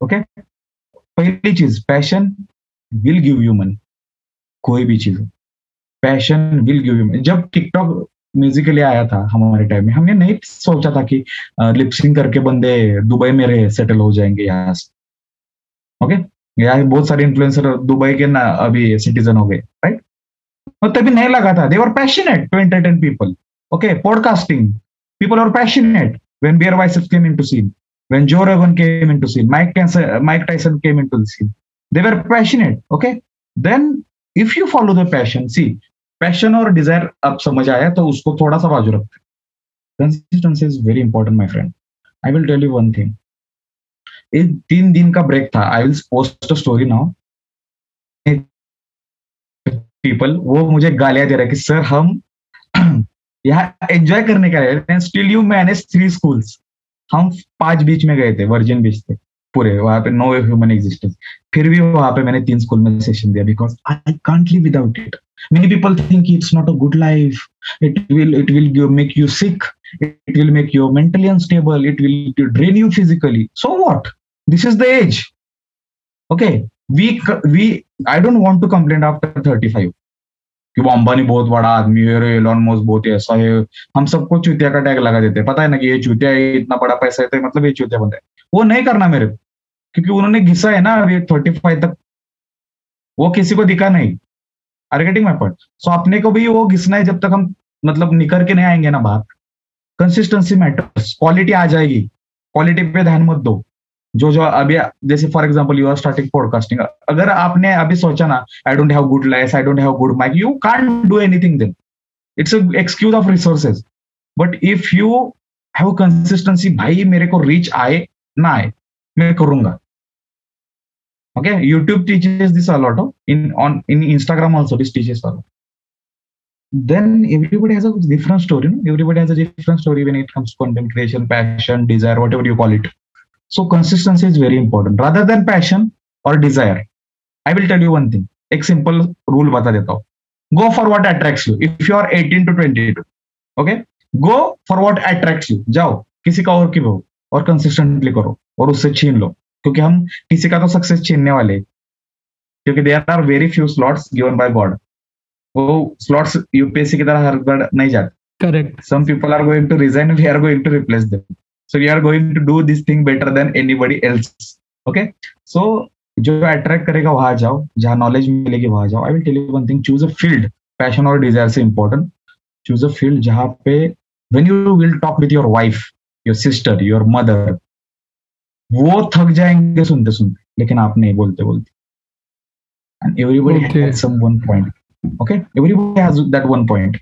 Speaker 1: okay पहली चीज़ passion will give you money कोई भी चीज़ passion will give you money जब टिकटॉक म्यूज़िक के लिए आया था हमारे टाइम में, हमने नहीं सोचा था कि लिपसिंग करके बंदे दुबई में रहे सेटल हो जाएँगे यहाँ से। ओके यहाँ बहुत सारे इन्फ्लुएंसर दुबई के ना अभी सिटीजन हो गए राइट मतलब तभी नहीं लगा था। They were passionate to entertain people okay podcasting people are passionate when BeerBiceps came into scene when Joe Rogan came into scene Mike Mike Tyson came into scene they are passionate okay then if you follow the passion see passion और डिज़ायर अब समझ आया तो उसको थोड़ा सा बाजू रखते consistency is very important my friend I will tell you one thing एक तीन दिन का ब्रेक था। I will post story now people वो मुझे गालियाँ दे रहे कि, सर, हम *clears throat* यहाँ एंजॉय करने के है still you manage three schools हम पाँच बीच में गए थे वर्जिन बीच थे पूरे, वहाँ पे नो ह्यूमन एग्जिस्टेंस फिर भी वहाँ पे मैंने तीन स्कूल में सेशन दिया because I can't live without it many people think it's not a good life it will it will make you sick it will make you mentally unstable it will drain you physically so what? This is the age. Okay. We we, i don't want to complain after 35 कि वो अंबानी बहुत बड़ा आदमी है एलॉन मॉस बहुत ही ऐसा है। हम सबको चूतिया का टैग लगा देते हैं। पता है ना कि ये चूतिया है इतना बड़ा पैसा है तो मतलब ये चूतिया बंदा है। वो नहीं करना मेरे को, क्योंकि उन्होंने घिसा है ना अभी थर्टी फाइव तक। वो किसी को दिखा नहीं। Are getting my point so अपने को भी वो घिसना है जब तक हम मतलब निकल के नहीं आएँगे ना बाहर। कंसिस्टेंसी मैटर्स क्वालिटी आ जाएगी। क्वालिटी पे ध्यान मत दो। जो जो अभी, जैसे for example you are starting podcasting अगर आपने अभी सोचा ना I don't have good lights I don't have good mic you can't do anything then it's excuse of resources but if you have consistency भाई, मेरे को रीच आए, ना आए, मैं करूँगा। Okay YouTube teaches this a lot in on in Instagram also this teaches a lot then everybody has a different story, no? everybody has a different story when it comes to content creation, passion, desire, whatever you call it. So consistency is very important. Rather than passion or desire i will tell you one thing. एक सिंपल रूल बता देता हूँ go for what attracts you if you are 18 to 22 okay go for what attracts you जाओ किसी का और की हो और कंसिस्टेंटली करो और उससे छीन लो क्योंकि हम किसी का तो सक्सेस छीनने वाले क्योंकि there are very few slots given by God वो स्लॉट्स यूपीएससी की तरह हर बार नहीं जाते
Speaker 2: correct
Speaker 1: some people are going to resign we are going to replace them so we are going to do this thing better than anybody else okay so जो अट्रैक्ट करेगा वहाँ जाओ। जहाँ नॉलेज मिलेगी वहाँ जाओ। I will tell you one thing choose a field passion और डिज़ायर से इंपॉर्टेंट चूज़ अ फ़ील्ड जहाँ पे when you will talk with your wife your sister your mother वो थक जाएँगे सुनते सुनते लेकिन आप नहीं बोलते बोलते। And everybody
Speaker 2: Okay.
Speaker 1: Has some one point okay everybody has that one point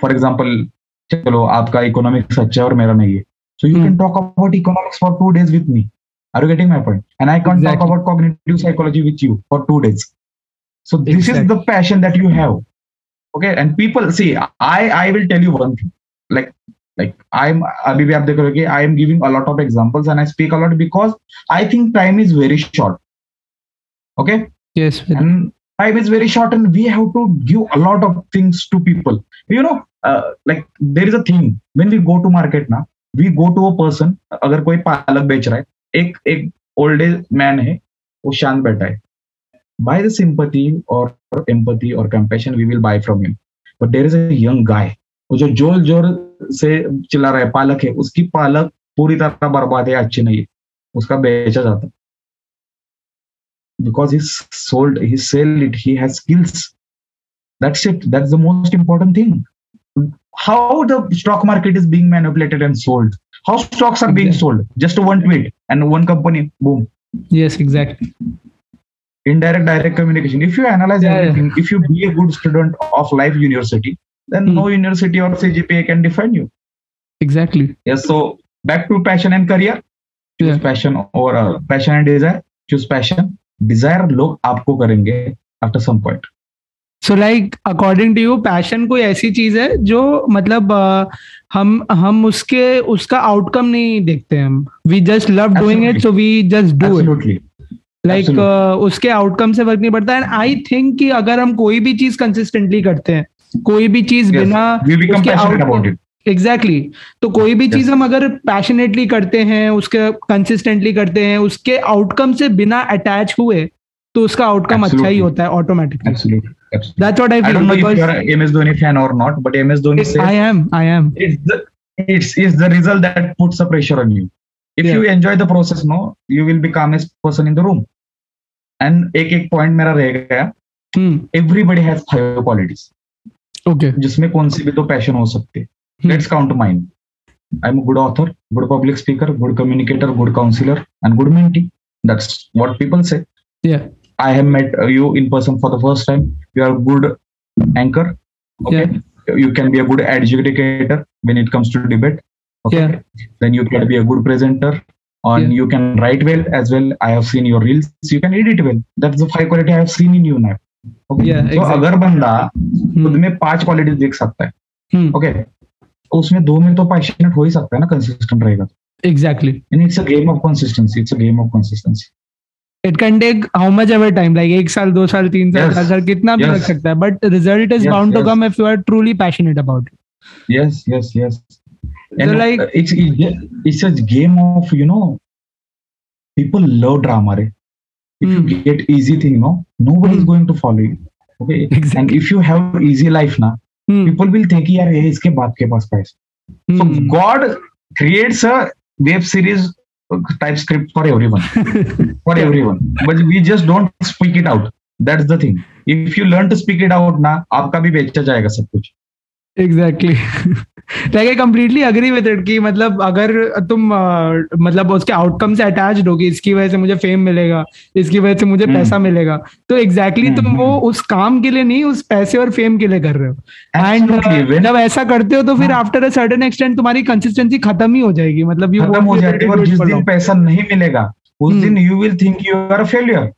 Speaker 1: for example चलो आपका इकोनॉमिक्स अच्छा है और मेरा नहीं है। So you
Speaker 2: mm.
Speaker 1: can hmm. talk about economics for two days with me. Are you getting my point? And I can
Speaker 2: exactly.
Speaker 1: talk about cognitive psychology with you for two days. So this
Speaker 2: exactly.
Speaker 1: is the passion that you have. Okay. And people see, I I will tell you one thing. Like like I'm Abhibi Abdekarage, I am giving a lot of examples and I speak a lot because I think time is very short. Okay.
Speaker 2: Yes.
Speaker 1: And time is very short and we have to give a lot of things to people. You know, uh, like there is a thing when we go to market now, we go to a person अगर कोई पालक बेच रहा है, एक एक ओल्ड एज मैन है, वो शांत बैठा है। बाय द सिंपति और एम्पति और compassion we will buy from him but there is young guy जो ज़ोर ज़ोर से चिल्ला रहा है, पालक है, उसकी पालक पूरी तरह बर्बाद है, अच्छी नहीं है। उसका बेचा जाता because he sold he sell it he has skills that's it that's the most important thing how the stock market is being manipulated and sold? How stocks are being sold? Just one tweet and one company boom.
Speaker 2: Yes exactly.
Speaker 1: Indirect direct communication. If you analyze
Speaker 2: yeah,
Speaker 1: everything yeah. if you be a good student of life university then
Speaker 2: hmm.
Speaker 1: no university or cgpa can defend you.
Speaker 2: Exactly.
Speaker 1: Yes so back to passion and career. Choose
Speaker 2: yeah.
Speaker 1: passion or uh, passion and desire. Choose passion. Desire log aapko karenge after some point.
Speaker 2: So like according to you passion कोई ऐसी चीज़ है जो मतलब अ, हम हम उसके उसका आउटकम नहीं देखते हम। We just
Speaker 1: love
Speaker 2: doing it so we just
Speaker 1: do
Speaker 2: it
Speaker 1: like
Speaker 2: उसके आउटकम से फ़र्क नहीं पड़ता। एंड आई थिंक कि अगर हम कोई भी चीज़ कंसिस्टेंटली करते हैं कोई भी चीज़
Speaker 1: yes.
Speaker 2: बिना एग्जैक्टली exactly. तो कोई भी
Speaker 1: Yes.
Speaker 2: चीज़ हम अगर पैशनेटली करते हैं उसके कंसिस्टेंटली करते हैं उसके आउटकम से बिना अटैच हुए तो उसका आउटकम अच्छा ही होता है automatically
Speaker 1: absolutely, absolutely.
Speaker 2: That's what
Speaker 1: I
Speaker 2: I
Speaker 1: don't know if
Speaker 2: because
Speaker 1: you're a MS Dhoni fan or not, but MS Dhoni says
Speaker 2: I am I am
Speaker 1: it's the it's is the result that puts the pressure on you. If
Speaker 2: Yeah.
Speaker 1: you enjoy the process, no, you will be calmest person in the room. And एक एक point मेरा रह गया everybody has five qualities
Speaker 2: okay
Speaker 1: जिसमें कौन सी भी तो पैशन हो सकती है
Speaker 2: Hmm.
Speaker 1: Let's count I am good author good public speaker good communicator good counsellor and good mentee that's what people say
Speaker 2: या
Speaker 1: I have met uh, you in person for the first time. You are a good anchor. Okay. You can be a good educator when it comes to debate. Okay.
Speaker 2: Yeah.
Speaker 1: Then you can be a good presenter. And
Speaker 2: Yeah.
Speaker 1: you can write well as well. I have seen your reels. You can edit well. That's the five quality I have seen in you now. Okay.
Speaker 2: Yeah,
Speaker 1: so
Speaker 2: exactly.
Speaker 1: अगर बंदा खुद में पांच क्वालिटी देख सकता है ओके तो उसमें दो में तो पैशनेट हो ही सकता है ना कंसिस्टेंट रहेगा
Speaker 2: Exactly.
Speaker 1: And it's a game of consistency. It's a game of
Speaker 2: it can take how much ever time like एक साल दो साल तीन साल चार साल कितना भी लग सकता है but result is bound to come if you are truly passionate about
Speaker 1: yes yes yes and
Speaker 2: like
Speaker 1: it's it's a game of you know people love drama रे if you get easy thing no nobody is going to follow you okay and if you have easy life
Speaker 2: ना
Speaker 1: पीपल विल थिंक यार ये इसके बाप के पास पैसा so God creates a web series type script for everyone, for everyone. But we just don't speak it out. That's the thing. If you learn to speak it out ना, आपका भी बेचा जाएगा सब कुछ.
Speaker 2: Exactly like I completely agree with it कि मतलब अगर तुम अ, मतलब उसके आउटकम से अटैच्ड होगी इसकी वजह से मुझे फेम मिलेगा इसकी वजह से मुझे
Speaker 1: हम्म।
Speaker 2: पैसा मिलेगा तो एग्जैक्टली
Speaker 1: हम्म,
Speaker 2: तुम वो
Speaker 1: हम्म।
Speaker 2: उस काम के लिए नहीं उस पैसे और फेम के लिए कर रहे हो एंड जब ऐसा करते हो तो फिर। आफ्टर अ सर्टेन एक्सटेंट तुम्हारी कंसिस्टेंसी खत्म ही हो जाएगी मतलब यू
Speaker 1: खत्म हो जाती है और जिस दिन पैसा नहीं मिलेगा उस। दिन you will think you are a failure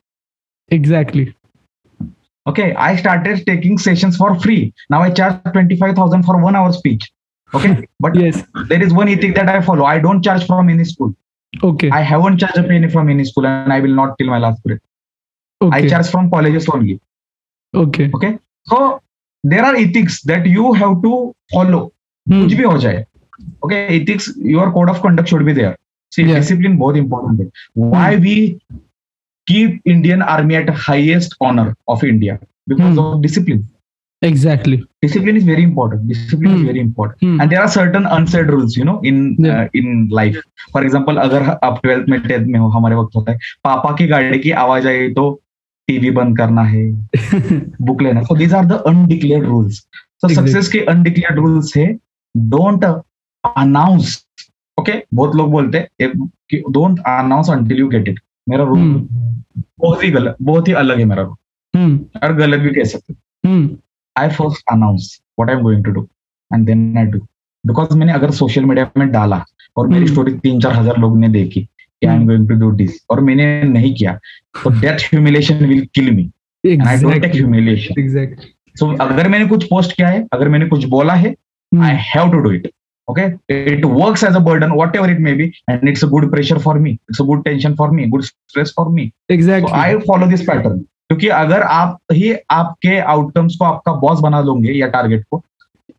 Speaker 2: exactly
Speaker 1: okay i started taking sessions for free now i charge 25000 for one hour speech Okay. But
Speaker 2: yes,
Speaker 1: there is one ethic that I follow. I don't charge from any school.
Speaker 2: Okay.
Speaker 1: I haven't charged a penny from any school and I will not till my last breath. Okay.
Speaker 2: I
Speaker 1: charge from colleges only.
Speaker 2: Okay.
Speaker 1: Okay. So there are ethics that you have to follow.
Speaker 2: Hmm.
Speaker 1: Okay. Ethics, your code of conduct should be there. See,
Speaker 2: yeah.
Speaker 1: discipline both important. Why hmm. we keep Indian army at highest honor of India? Because
Speaker 2: hmm.
Speaker 1: of discipline.
Speaker 2: Exactly
Speaker 1: discipline is very important discipline
Speaker 2: Hmm.
Speaker 1: is very important
Speaker 2: Hmm.
Speaker 1: and there are certain unsaid rules you know in
Speaker 2: Yeah.
Speaker 1: uh, in life for example अगर आप ट्वेल्थ में टेंथ में हो हमारे वक्त होता है पापा की गाड़ी की आवाज़ आई तो टीवी बंद करना है बुक लेना so these are the undeclared rules so
Speaker 2: Exactly.
Speaker 1: Success के undeclared rules है डोंट अनाउंस ओके बहुत लोग बोलते हैं कि don't announce until you get it मेरा रूल
Speaker 2: Hmm.
Speaker 1: बहुत ही गलत बहुत ही अलग है मेरा रूल
Speaker 2: हम्म
Speaker 1: और गलत भी कह सकते
Speaker 2: हम्म
Speaker 1: I first announce what I am going to do and then I do because मैंने अगर सोशल मीडिया में डाला और मेरी
Speaker 2: Hmm.
Speaker 1: स्टोरी तीन चार हज़ार लोग ने देखी कि I am
Speaker 2: Hmm.
Speaker 1: Going to do this और मैंने नहीं किया तो that humiliation will kill me and I don't take humiliation
Speaker 2: exactly
Speaker 1: so अगर मैंने कुछ पोस्ट किया है अगर मैंने कुछ बोला है I have to do it. Okay, it works as a burden, whatever it may be, and it's a good pressure for me. It's a good tension for me, good stress for me. So
Speaker 2: exactly
Speaker 1: I follow this pattern. क्योंकि अगर आप ही आपके आउटकम्स को आपका बॉस बना लोगे या टारगेट को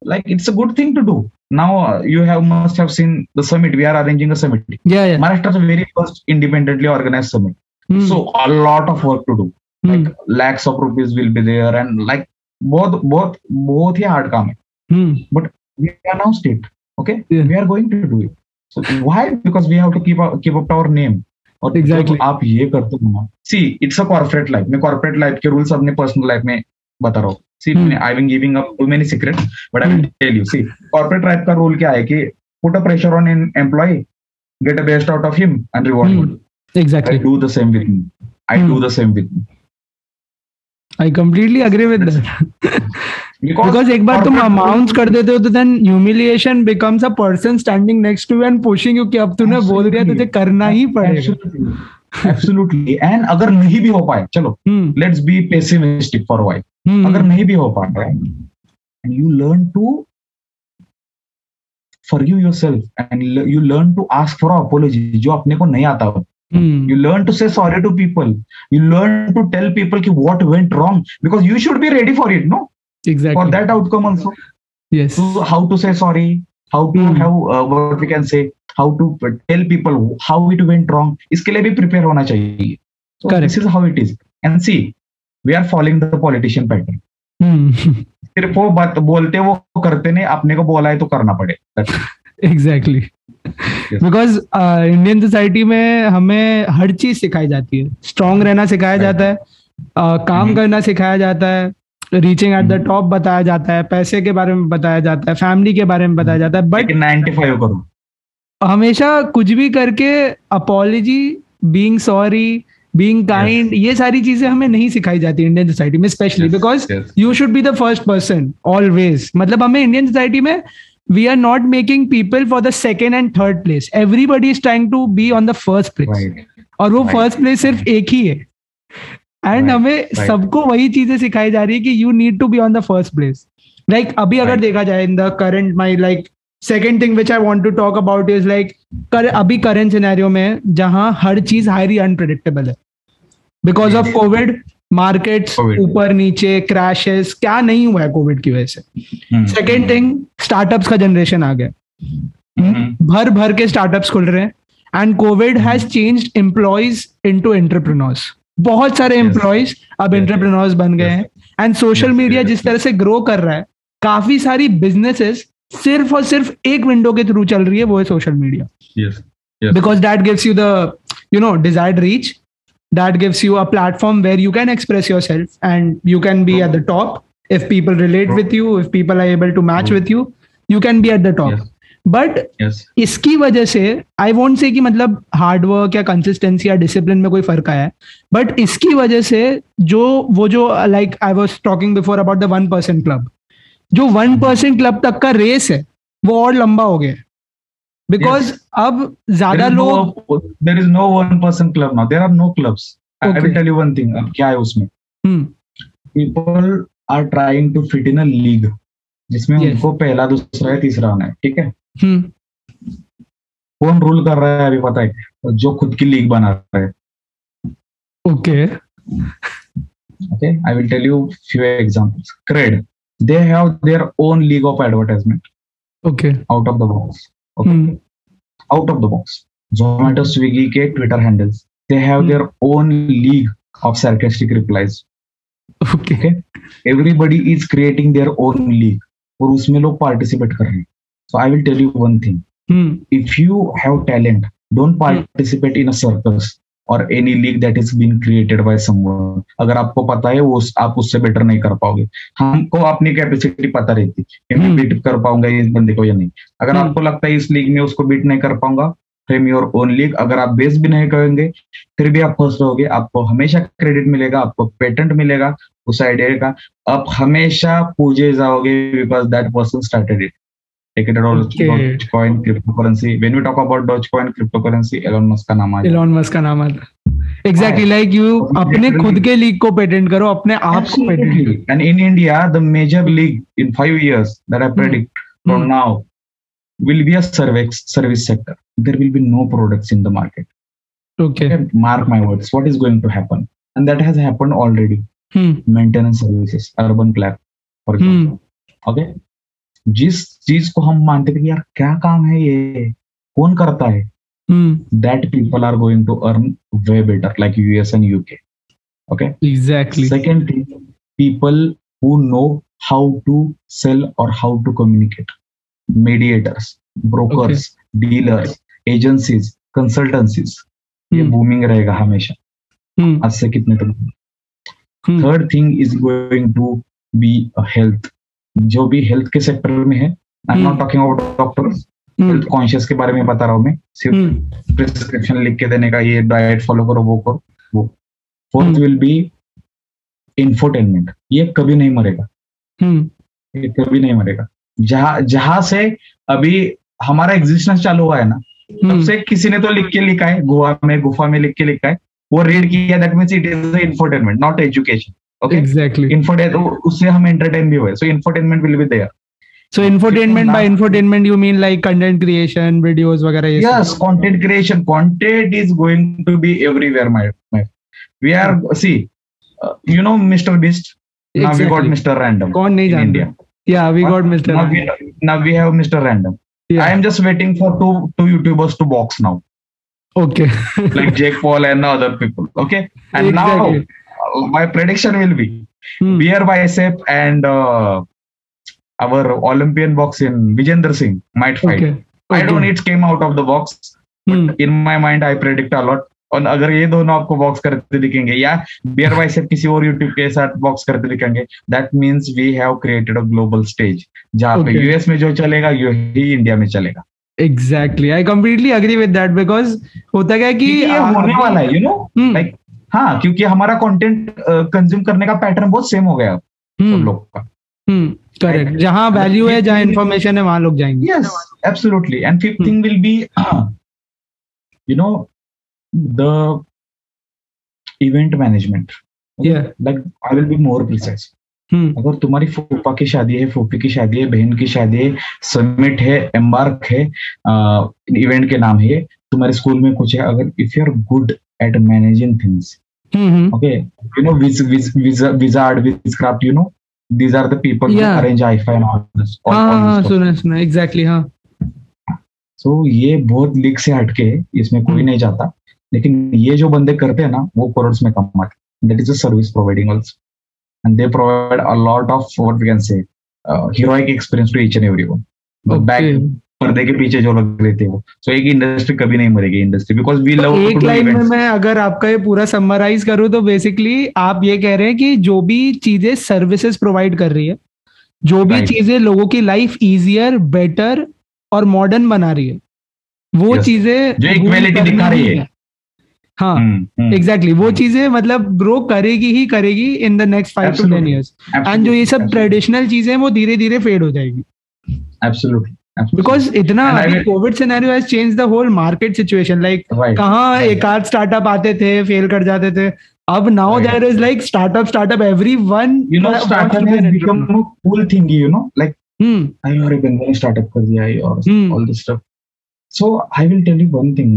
Speaker 1: like it's a good thing to do now you have must have seen the summit we are arranging a summit
Speaker 2: Maharashtra
Speaker 1: is very first independently organise summit so a lot of work to do like of rupees will be there and like बहुत बहुत बहुत ही हार्ड काम है
Speaker 2: but
Speaker 1: we announced it okay we are going to do it so why because we have to keep up keep up our name और
Speaker 2: Exactly.
Speaker 1: जब आप ये करते हो ना see it's a corporate life मैं कॉर्पोरेट लाइफ के रूल्स अपने पर्सनल लाइफ में बता रहा हूँ see
Speaker 2: Hmm.
Speaker 1: I will giving up too many secrets but I will tell you see corporate life का रूल क्या है कि put a pressure on an employee get a best out
Speaker 2: of
Speaker 1: him
Speaker 2: and
Speaker 1: reward exactly the same with me. I
Speaker 2: Hmm.
Speaker 1: do the same with me.
Speaker 2: I completely agree with because एक बार तुम
Speaker 1: अमाउंस
Speaker 2: कर देते हो तो then humiliation becomes a person standing next to and pushing you अब तूने बोल दिया तुझे करना ही पड़ेगा
Speaker 1: एब्सोल्युटली एंड अगर नहीं भी हो पाए चलो let's be pessimistic for
Speaker 2: why
Speaker 1: अगर नहीं भी हो पा रहा है you learn to forgive yourself and you learn to ask for apology जो अपने को नहीं आता हो। You learn to say sorry to people you learn to tell people की what went wrong because you should be ready for it no no
Speaker 2: for
Speaker 1: that outcome also
Speaker 2: yes
Speaker 1: so how to say sorry how to
Speaker 2: Hmm.
Speaker 1: have uh, what we can say how to tell people how it went wrong इसके लिए भी prepare होना चाहिए so
Speaker 2: Correct.
Speaker 1: this is how it is and see we are following the politician pattern
Speaker 2: हम्म
Speaker 1: सिर्फ़ वो बात बोलते वो करते नहीं अपने को बोला है तो करना पड़े
Speaker 2: एग्जैक्टली बिकॉज़ इंडियन सोसाइटी में हमें हर चीज़ सिखाई जाती है स्ट्रांग रहना सिखाया
Speaker 1: Right.
Speaker 2: जाता है uh, काम
Speaker 1: हम्म।
Speaker 2: करना सिखाया जाता है रीचिंग एट द। टॉप बताया जाता है पैसे के बारे में बताया जाता है फैमिली के बारे में बताया जाता है बट
Speaker 1: लेकिन 95 करो।
Speaker 2: हमेशा कुछ भी करके apology being sorry being kind ये सारी चीज़ें हमें नहीं सिखाई जाती इंडियन सोसाइटी में specially
Speaker 1: because
Speaker 2: you should be the first person always मतलब हमें इंडियन सोसाइटी में we are not making people for the second and third place everybody is trying to be on the first place
Speaker 1: right.
Speaker 2: और वो
Speaker 1: Right.
Speaker 2: फ़र्स्ट प्लेस सिर्फ़ एक ही है। एंड हमें सबको वही चीज़ें सिखाई जा रही है कि you need to be on the first place like अभी अगर देखा जाए in the current my like second thing which I want to talk about is like कर अभी करेंट सिनेरियो में जहाँ हर चीज़ हाईली अनप्रिडिक्टेबल है. बिकॉज़ ऑफ़ कोविड मार्केट्स ऊपर नीचे क्रैशेस क्या नहीं हुआ है कोविड की वजह से? सेकेंड थिंग स्टार्टअप्स का जनरेशन आ गया.
Speaker 1: हम्म।
Speaker 2: भर भर के स्टार्टअप्स खुल रहे हैं. And COVID has change employees into entrepreneurs बहुत सारे एम्प्लॉयज़ अब एंटरप्रेन्योर्स बन गए हैं। एंड सोशल मीडिया जिस तरह से ग्रो कर रहा है काफ़ी सारी बिजनेसेस सिर्फ़ और सिर्फ़ एक विंडो के थ्रू चल रही है वो है
Speaker 1: social media
Speaker 2: because that gives you the you know desired reach that gives you a platform where you can express your self and you can be at the top if people relate with you if people are able to match with you you can be at the top but
Speaker 1: Yes.
Speaker 2: इसकी वजह से आई वॉन्ट से कि मतलब हार्डवर्क या कंसिस्टेंसी या डिसिप्लिन में कोई फ़र्क आया है बट इसकी वजह से जो वो जो like I was talking before about the one percent club जो वन परसेंट क्लब तक का रेस है वो और लंबा हो गया बिकॉज़
Speaker 1: Yes.
Speaker 2: अब ज़्यादा लोग
Speaker 1: no one person club now. There are no clubs. I, I
Speaker 2: Okay.
Speaker 1: will tell you one thing. अब क्या है उसमें? People are trying to fit in a league जिसमें
Speaker 2: Yes.
Speaker 1: उनको पहला दूसरा या तीसरा होना है ठीक है
Speaker 2: हम्म.
Speaker 1: कौन रूल कर रहा है अभी पता है? जो खुद की लीग बना रहा है.
Speaker 2: Okay.
Speaker 1: Okay I will tell you few examples CRED they have their own league of advertisement
Speaker 2: okay
Speaker 1: out of the box okay out of the box Zomato Swiggy के Twitter handles they have their own league of sarcastic replies okay everybody is creating their own league और उसमें लोग पार्टिसिपेट कर रहे हैं. So i will tell you one thing.
Speaker 2: Hmm
Speaker 1: if you have talent don't participate hmm. in a circus or any league that is being created by someone. अगर आपको पता है वो आप उससे बेटर नहीं कर पाओगे। हमको अपनी कैपेसिटी पता रहती कि मैं। बीट कर पाऊँगा इस बंदे को या नहीं। अगर
Speaker 2: हम्म।
Speaker 1: आपको लगता है इस लीग में उसको बीट नहीं कर पाऊँगा फ्रेम योर ओन लीग अगर आप बेस भी नहीं करेंगे फिर भी आप फ़र्स्ट रहोगे। आपको हमेशा क्रेडिट मिलेगा आपको पेटेंट मिलेगा उस आइडिया का। आप हमेशा पूजे जाओगे because that person started it take it
Speaker 2: Okay.
Speaker 1: Dogecoin, cryptocurrency. When we talk about Dogecoin, cryptocurrency, Elon Musk का नाम आ जाता
Speaker 2: एलॉन मस्क का नाम आता एग्जैक्टली
Speaker 1: हाँ।
Speaker 2: लाइक यू
Speaker 1: तो
Speaker 2: अपने खुद के लीग को पेटेंट करो अपने
Speaker 1: है.
Speaker 2: आप को
Speaker 1: patent in India, the major league in five years that I predict from
Speaker 2: Hmm.
Speaker 1: now will be a service service sector. There will be no products in the market.
Speaker 2: Okay
Speaker 1: Okay? Mark my words. What is going to happen? And that has happened already.
Speaker 2: Hmm
Speaker 1: Maintenance services, urban clerk, for
Speaker 2: Hmm.
Speaker 1: example. Okay? जिस चीज़ को हम मानते थे कि यार क्या काम है ये? कौन करता है? That people are going to earn way better like US and UK okay
Speaker 2: exactly
Speaker 1: second thing people who know how to sell और how to communicate mediators brokers dealers agencies consultancies ये
Speaker 2: हम्म।
Speaker 1: बूमिंग रहेगा हमेशा।
Speaker 2: हम्म।
Speaker 1: आज से कितने तक? Third thing is going to be health जो भी हेल्थ के सेक्टर में है I
Speaker 2: am
Speaker 1: not. Talking about doctors
Speaker 2: health
Speaker 1: conscious के बारे में बता रहा हूँ मैं। सिर्फ़ प्रिस्क्रिप्शन लिख के देने का ये डाइट फॉलो करो वो करो वो। फोर्थ। विल बी इंफोटेनमेंट ये कभी नहीं मरेगा।
Speaker 2: हम्म
Speaker 1: ये कभी नहीं मरेगा। जहाँ जहाँ से अभी हमारा एग्जिस्टेंस चालू हुआ है ना तब
Speaker 2: हम्म
Speaker 1: से किसी ने तो लिख के लिखा है गुहा में गुफा में लिख के लिखा है। वो रीड किया that means it is infotainment not education
Speaker 2: exactly
Speaker 1: infotain उससे हम एंटरटेन भी हुए so infotainment will be there
Speaker 2: so infotainment by
Speaker 1: ना-
Speaker 2: infotainment you mean like content creation videos वगैरह
Speaker 1: yes content creation content is going to be everywhere my, my we are see uh, you know mr beast exactly. now we got mr random
Speaker 2: कौन नहीं जानता
Speaker 1: india
Speaker 2: या we got mister
Speaker 1: now we, now we have mr random yeah. i am just waiting for two two youtubers to box now
Speaker 2: okay
Speaker 1: like jake paul and other people okay and
Speaker 2: Exactly.
Speaker 1: now uh, my prediction will be
Speaker 2: Hmm.
Speaker 1: beer bicep and uh, our olympian box in vijender singh might fight.
Speaker 2: Okay
Speaker 1: i don't it came out of the box
Speaker 2: Hmm.
Speaker 1: In my mind I predict a lot और अगर ये दोनों आपको बॉक्स करते दिखेंगे या बियर वाई किसी और यूट्यूब के साथ बॉक्स करते दिखेंगे that means we have created a global stage जहाँ पे यूएस में जो चलेगा यही इंडिया में चलेगा।
Speaker 2: Exactly I completely agree with that because होता क्या कि
Speaker 1: होने वाला है यू नो लाइक हाँ क्योंकि हमारा कंटेंट कंज्यूम करने का पैटर्न बहुत सेम हो गया अब सब
Speaker 2: हम्म,
Speaker 1: लोग का।
Speaker 2: हम्म, करेक्ट जहाँ वैल्यू है जहाँ इंफॉर्मेशन है वहाँ लोग जाएँगे।
Speaker 1: Fifth
Speaker 2: Hmm.
Speaker 1: thing will be you know the event management.
Speaker 2: Yeah.
Speaker 1: like i will be more precise.
Speaker 2: हम्म।
Speaker 1: अगर तुम्हारी फूफा की शादी है फूफी की शादी है बहन की शादी है समिट है एम्बार्क है इवेंट के नाम है तुम्हारे स्कूल में कुछ है अगर if you are good managing things
Speaker 2: hmm hmm
Speaker 1: okay you know wiz, wiz, wiz, wizard wizcraft you know these are the people
Speaker 2: Yeah.
Speaker 1: who arrange ifi and all this all,
Speaker 2: हाँ
Speaker 1: all
Speaker 2: हाँ
Speaker 1: this
Speaker 2: हाँ. सुना सुना एग्जैक्टली हाँ
Speaker 1: so ये बहुत लीक से हटके है इसमें कोई
Speaker 2: हम्म।
Speaker 1: नहीं जाता लेकिन ये जो बंदे करते हैं ना वो करोड़ में कमाते that is a service providing also and they provide a lot of what we can say heroic experience to each and everyone back
Speaker 2: Okay.
Speaker 1: पर्दे के पीछे जो लग रहे थे वो सो एक इंडस्ट्री कभी नहीं मरेगी इंडस्ट्री बिकॉज़ वी लव
Speaker 2: एक लाइन में मैं अगर आपका ये पूरा समराइज करूँ तो बेसिकली आप ये कह रहे हैं कि जो भी चीज़ें सर्विसेज़ प्रोवाइड कर रही है जो भी चीज़ें लोगों की लाइफ इजियर बेटर और मॉडर्न बना रही है वो
Speaker 1: Yes.
Speaker 2: चीज़ें
Speaker 1: जो
Speaker 2: करनी
Speaker 1: दिखा रही
Speaker 2: है।
Speaker 1: हाँ। हम्म,
Speaker 2: एग्जैक्टली वो चीज़ें मतलब ग्रो करेगी ही करेगी in the next five to
Speaker 1: ten
Speaker 2: years and जो ये सब ट्रेडिशनल चीज़ें हैं वो धीरे धीरे फेड हो जाएगी।
Speaker 1: एब्सोल्युटली
Speaker 2: बिकॉज़ इतना Covid scenario has change the whole market situation
Speaker 1: like
Speaker 2: कहाँ एक आध स्टार्टअप आते थे फेल कर जाते थे अब now
Speaker 1: Right.
Speaker 2: There is like startup startup every one
Speaker 1: you know startup has become a cool thing you know like
Speaker 2: hmm
Speaker 1: I और एक बंदे ने startup कर दिया है और
Speaker 2: Hmm.
Speaker 1: all this stuff so I will tell you one thing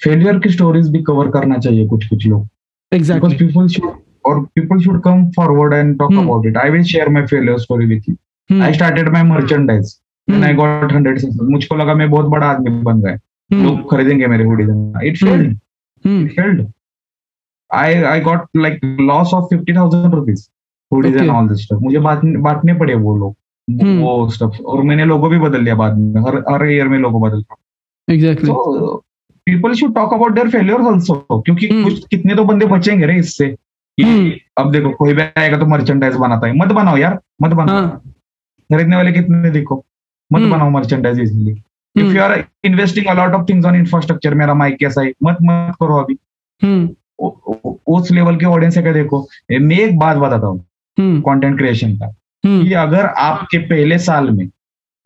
Speaker 1: failure की stories भी cover करना चाहिए कुछ कुछ लोग because people should or people should come forward and talk
Speaker 2: Hmm.
Speaker 1: about it I will share my failure story with you Hmm. I started my merchandise I got 100 subscribers. मुझको लगा मैं बहुत बड़ा आदमी बन गया।
Speaker 2: Hmm.
Speaker 1: लोग खरीदेंगे मेरे hoodies failed. It failed. I I got like loss of 50000 rupees hoodies and
Speaker 2: Okay.
Speaker 1: all this stuff. मुझे बांटने पड़े वो लोग।
Speaker 2: Hmm.
Speaker 1: वो स्टफ़ और मैंने लोगो भी बदल लिया बाद में। हर हर ईयर में लोगो बदल
Speaker 2: एग्जैक्टली
Speaker 1: तो people should talk about their failures also क्योंकि
Speaker 2: Hmm.
Speaker 1: कुछ कितने तो बंदे बचेंगे रे इससे. अब देखो कोई भी आएगा तो मर्चेंडाइज बनाता है। मत बनाओ यार मत बनाओ।
Speaker 2: हाँ।
Speaker 1: खरीदने वाले कितने देखो। मत
Speaker 2: Hmm.
Speaker 1: बनाओ merchandise easily
Speaker 2: if.
Speaker 1: You are investing a lot of things on infrastructure मेरा माइक कैसा है? मत मत करो अभी।
Speaker 2: हम्म.
Speaker 1: उस लेवल के ऑडियंस है देखो मैं एक बात बताता हूँ।
Speaker 2: हम्म.
Speaker 1: कंटेंट क्रिएशन का।
Speaker 2: हम्म.
Speaker 1: कि अगर आपके पहले साल में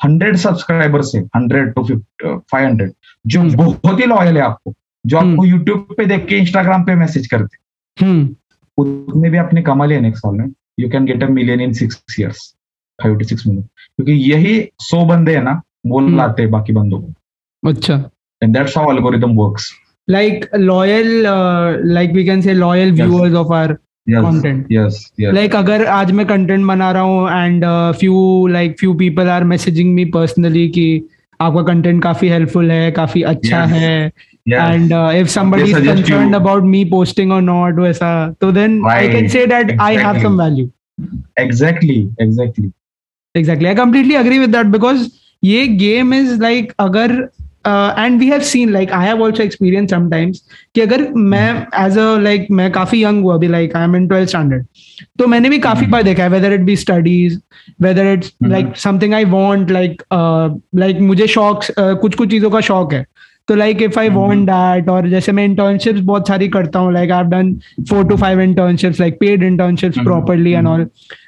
Speaker 1: हंड्रेड सब्सक्राइबर से hundred to fifty five hundred
Speaker 2: जो.
Speaker 1: बहुत ही लॉयल है आपको जो. आपको यूट्यूब पे देख के इंस्टाग्राम पे मैसेज करते।
Speaker 2: हम्म.
Speaker 1: उतने भी आपने कमा लिया नेक्स्ट साल में। You can get a million in six years क्योंकि यही सौ बंदे है ना
Speaker 2: बोल
Speaker 1: लाते हैं बाकी बंदों को।
Speaker 2: अच्छा।
Speaker 1: And that's how algorithm works
Speaker 2: like loyal like we can say loyal viewers of our content
Speaker 1: yes yes
Speaker 2: like अगर आज मैं कंटेंट बना रहा हूँ and few like few people are messaging me personally कि आपका कंटेंट काफ़ी हेल्पफुल है काफ़ी अच्छा
Speaker 1: yes.
Speaker 2: है। And if somebody is concerned about me posting और नॉट वैसा तो then I can say that I have some value
Speaker 1: exactly exactly
Speaker 2: exactly exactly i completely agree with that because ये game is like अगर uh, and we have seen like I have also experienced sometimes कि अगर मैं as a like मैं काफ़ी young हूँ अभी like I am in 12th standard तो मैंने भी काफ़ी
Speaker 1: हम्म।
Speaker 2: बार देखा है whether it be studies whether it's
Speaker 1: hmm.
Speaker 2: like something I want like uh, like मुझे शौक uh, कुछ कुछ चीज़ों का शौक है तो like if
Speaker 1: I.
Speaker 2: Want that और जैसे मैं इंटर्नशिप्स बहुत सारी करता हूँ like I have done four to five internships like paid internships
Speaker 1: hmm.
Speaker 2: Properly and all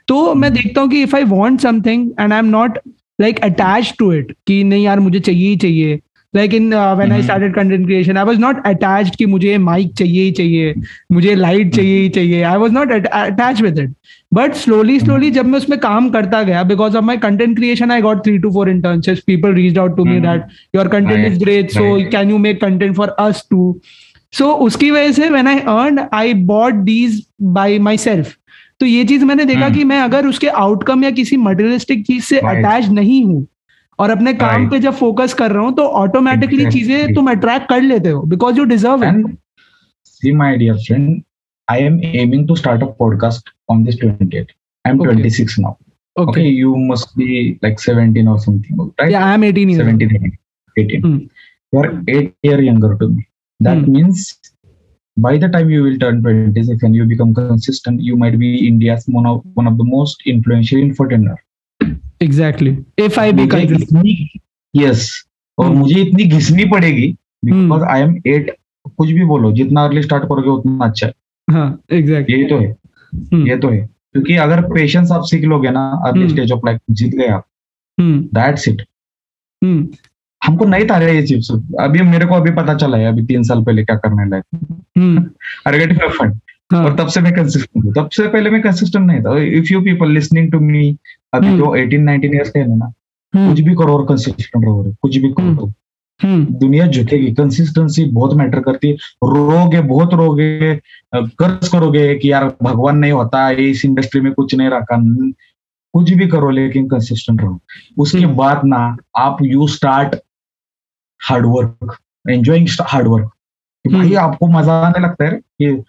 Speaker 2: तो मैं देखता हूँ कि if I want something and I am not like attach to it कि नहीं यार मुझे चाहिए ही चाहिए like in when
Speaker 1: I.
Speaker 2: Started content creation I was not attached कि मुझे माइक चाहिए ही चाहिए मुझे लाइट चाहिए ही चाहिए I was not attach with it but slowly slowly जब मैं उसमें काम करता गया because of my content creation I got three to four internships people reach
Speaker 1: out
Speaker 2: to me. That your
Speaker 1: content
Speaker 2: is great
Speaker 1: so
Speaker 2: can you make content for us too so उसकी वजह से when I earn I bought these by myself तो ये चीज़ मैंने देखा
Speaker 1: Hmm.
Speaker 2: कि मैं अगर उसके आउटकम या किसी मटेरियलिस्टिक चीज़ से अटैच नहीं हूँ और अपने काम पे जब फोकस कर रहा हूँ तो ऑटोमेटिकली चीज़ें तुम अट्रैक्ट कर लेते हो because you deserve
Speaker 1: it see, my dear friend, I am aiming to start a podcast on this 28th. I'm
Speaker 2: Okay.
Speaker 1: 26 now. Okay.
Speaker 2: Okay
Speaker 1: you must be like 17 or something, right?
Speaker 2: या I am 18 years old.
Speaker 1: 17, 18. 18.
Speaker 2: Hmm.
Speaker 1: You are eight year younger to me. That
Speaker 2: Hmm.
Speaker 1: means by the time you will turn 26 and you become consistent, you might be India's one of, one of the most influential infotainer.
Speaker 2: Exactly if I be
Speaker 1: मुझे इतनी yes और
Speaker 2: Hmm.
Speaker 1: मुझे इतनी घिसनी पड़ेगी बिकॉज आई एम एट कुछ भी बोलो जितना अर्ली स्टार्ट करोगे उतना अच्छा है
Speaker 2: हाँ एग्जैक्टली
Speaker 1: ये तो है। ये तो है। क्योंकि अगर पेशेंस आप सीख लोगे ना अर्ली. स्टेज ऑफ़ लाइफ जीत गए आप। That's it
Speaker 2: hmm.
Speaker 1: हमको नहीं था ये चिप्स अभी मेरे को अभी पता चला है अभी तीन साल पहले क्या करने लायक
Speaker 2: हम्म। *laughs*
Speaker 1: फंड
Speaker 2: हाँ,
Speaker 1: और तब से मैं कंसिस्टेंट हूँ। तब से पहले मैं कंसिस्टेंट नहीं था। If you people listening to me अभी
Speaker 2: हम्म।
Speaker 1: जो 18 19 इयर्स के ना
Speaker 2: हम्म,
Speaker 1: कुछ भी करो और कंसिस्टेंट रहो कुछ भी
Speaker 2: हम्म।
Speaker 1: करो।
Speaker 2: हम्म,
Speaker 1: दुनिया झुकेगी कंसिस्टेंसी बहुत मैटर करती है। रोगे बहुत रोगे कर्ज करोगे कि यार भगवान नहीं होता इस इंडस्ट्री में कुछ नहीं रखा। कुछ भी करो लेकिन कंसिस्टेंट रहो। उसके
Speaker 2: हम्म।
Speaker 1: बाद ना आप you start hard work enjoying hard work भाई
Speaker 2: हम्म।
Speaker 1: आपको मज़ा आने लगता है कि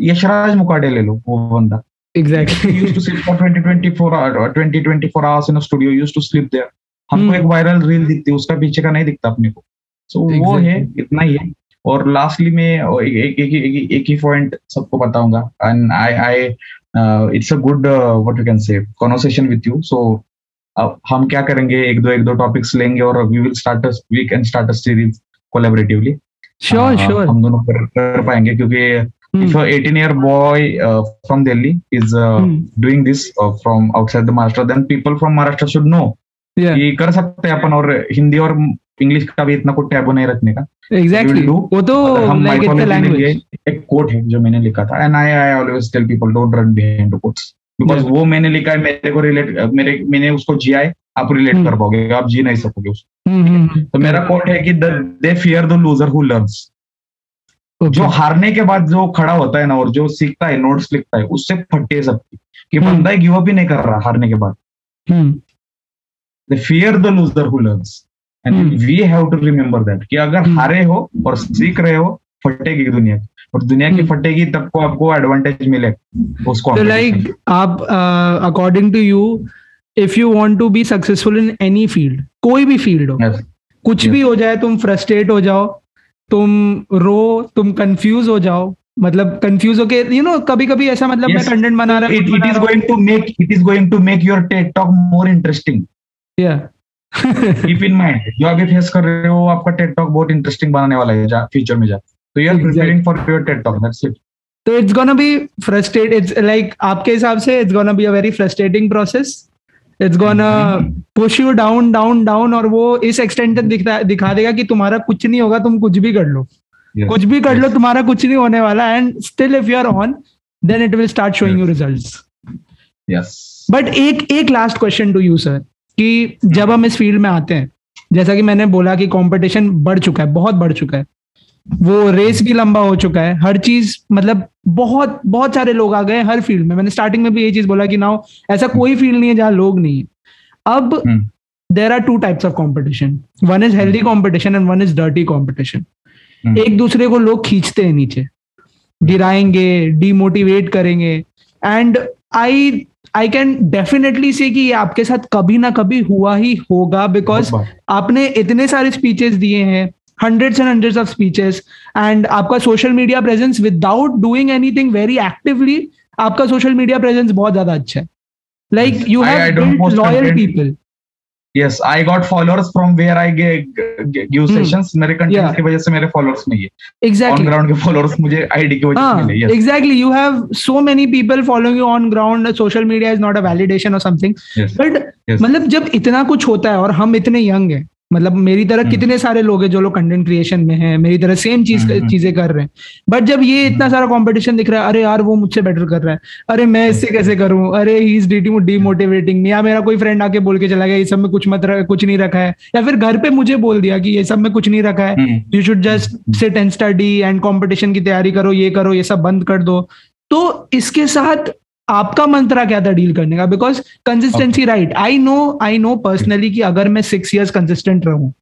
Speaker 1: यशराज मुकाडे ले लो वो बंदा।
Speaker 2: Exactly.
Speaker 1: used to sleep for 20 24 hour 20 24 hours in a studio used to sleep there हमको
Speaker 2: हम्म।
Speaker 1: एक वायरल रील दिखती है उसका पीछे का नहीं दिखता अपने को। सो वो है इतना ही है। और लास्टली में एक एक एक, एक, ही पॉइंट सबको बताऊँगा। And I I it's a good what you can say conversation with you so अब हम क्या करेंगे? एक दो एक दो टॉपिक्स लेंगे और we will start we can start a series collaboratively
Speaker 2: sure sure.
Speaker 1: हम दोनों कर, कर पाएँगे क्योंकि if a 18 year boy uh, from delhi is uh,
Speaker 2: Hmm.
Speaker 1: doing this uh, from outside the maharashtra then people
Speaker 2: yeah.
Speaker 1: कि कर सकते हैं अपन और हिंदी और इंग्लिश का भी इतना कुछ टैबू नहीं रखने का।
Speaker 2: Exactly. वो तो
Speaker 1: हम लेंगे, एक कोट है जो मैंने लिखा था। And I I always tell people don't run behind the quotes
Speaker 2: because.
Speaker 1: वो मैंने लिखा है मेरे को रिलेट मेरे मैंने उसको जिया है आप रिलेट
Speaker 2: Hmm.
Speaker 1: कर पाओगे आप जी नहीं सकोगे उसको।
Speaker 2: हम्म, हम्म,
Speaker 1: तो मेरा कोट है कि they fear the loser who
Speaker 2: learns.
Speaker 1: जो हारने के बाद जो खड़ा होता है ना और जो सीखता है नोट्स लिखता है उससे फटे सबकी। कि। बंदा गिव अप ही नहीं कर रहा हारने के बाद। They fear the loser who learns
Speaker 2: and.
Speaker 1: We have to remember that कि अगर
Speaker 2: हम्म।
Speaker 1: हारे हो और सीख रहे हो फटेगी दुनिया की और दुनिया की
Speaker 2: हम्म।
Speaker 1: फटेगी तब को आपको एडवांटेज मिलेगा उसको
Speaker 2: so like आप according to you if you you to be successful in any field कोई भी फ़ील्ड हो
Speaker 1: Yes.
Speaker 2: कुछ
Speaker 1: Yes.
Speaker 2: भी हो जाए तुम फ्रस्ट्रेट हो जाओ तुम रो तुम कंफ्यूज हो जाओ मतलब कंफ्यूज होके यू नो कभी कभी ऐसा मतलब
Speaker 1: yes.
Speaker 2: मैं कंटेंट बना रहा
Speaker 1: it, it is going to make it is going to make your TED talk more interesting
Speaker 2: yeah.
Speaker 1: Keep in mind जो अभी फेस कर रहे हो आपका TED talk बहुत इंटरेस्टिंग बनाने वाला है जा फ्यूचर में जा। तो you
Speaker 2: are
Speaker 1: preparing for your TED talk that's it.
Speaker 2: तो it's gonna be frustrate it's like आपके हिसाब से it's gonna be a very frustrating process it's gonna push you down down down और वो इस एक्सटेंट तक दिखता दिखा देगा कि तुम्हारा कुछ नहीं होगा तुम कुछ भी कर लो।
Speaker 1: Yes.
Speaker 2: कुछ भी कर yes. लो तुम्हारा कुछ नहीं होने वाला and still if you are on then it will start showing you results
Speaker 1: yes.
Speaker 2: But एक एक last question to you sir कि जब हम इस फ़ील्ड में आते हैं जैसा कि मैंने बोला कि कंपटीशन बढ़ चुका है बहुत बढ़ चुका है। वो रेस भी लंबा हो चुका है हर चीज़ मतलब बहुत बहुत सारे लोग आ गए हर फ़ील्ड में। मैंने स्टार्टिंग में भी ये चीज़ बोला कि नाउ ऐसा कोई फ़ील्ड नहीं है जहाँ लोग नहीं है। अब. There are two types of competition one is healthy competition and one is dirty
Speaker 1: competition.
Speaker 2: एक दूसरे को लोग खींचते हैं नीचे गिराएँगे डिमोटिवेट करेंगे। And I I can definitely say कि ये आपके साथ कभी ना कभी हुआ ही होगा बिकॉज़ आपने इतने सारे स्पीचेस दिए हैं hundreds and hundreds of speeches and आपका social media presence without doing anything very actively आपका सोशल मीडिया प्रेजेंस बहुत ज़्यादा अच्छा है।
Speaker 1: Like you
Speaker 2: have
Speaker 1: loyal
Speaker 2: people
Speaker 1: yes i got followers from where i give, give
Speaker 2: Hmm.
Speaker 1: sessions. मेरे कंटेंट. की वजह से मेरे फॉलोअर्स नहीं है। ऑन
Speaker 2: एग्जैक्टली
Speaker 1: ग्राउंड के फॉलोअर्स मुझे आईडी की वजह से
Speaker 2: हाँ
Speaker 1: मिले
Speaker 2: exactly you have so many people following you on ground social media is not a validation और समथिंग बट मतलब जब इतना कुछ होता है और हम इतने यंग हैं मतलब मेरी तरह
Speaker 1: हम्म।
Speaker 2: कितने सारे लोग हैं जो लोग कंटेंट क्रिएशन में हैं मेरी तरह सेम चीज़
Speaker 1: हम्म, हम्म।
Speaker 2: चीज़ें कर रहे हैं बट जब ये इतना
Speaker 1: हम्म।
Speaker 2: सारा कंपटीशन दिख रहा है अरे यार वो मुझसे बेटर कर रहा है अरे मैं इससे कैसे करूँ अरे ही इज़ डीमोटिवेटिंग या मेरा कोई फ्रेंड आके बोल के चला गया ये सब में कुछ मत रख- कुछ नहीं रखा है या फिर घर पे मुझे बोल दिया कि ये सब में कुछ नहीं रखा है
Speaker 1: हम्म,
Speaker 2: you should just sit and study and competition की तैयारी करो ये करो ये सब बंद कर दो तो इसके साथ आपका मंत्रा क्या था डील करने का? Because consistency right I know I know personally कि अगर मैं सिक्स इयर्स कंसिस्टेंट रहूँ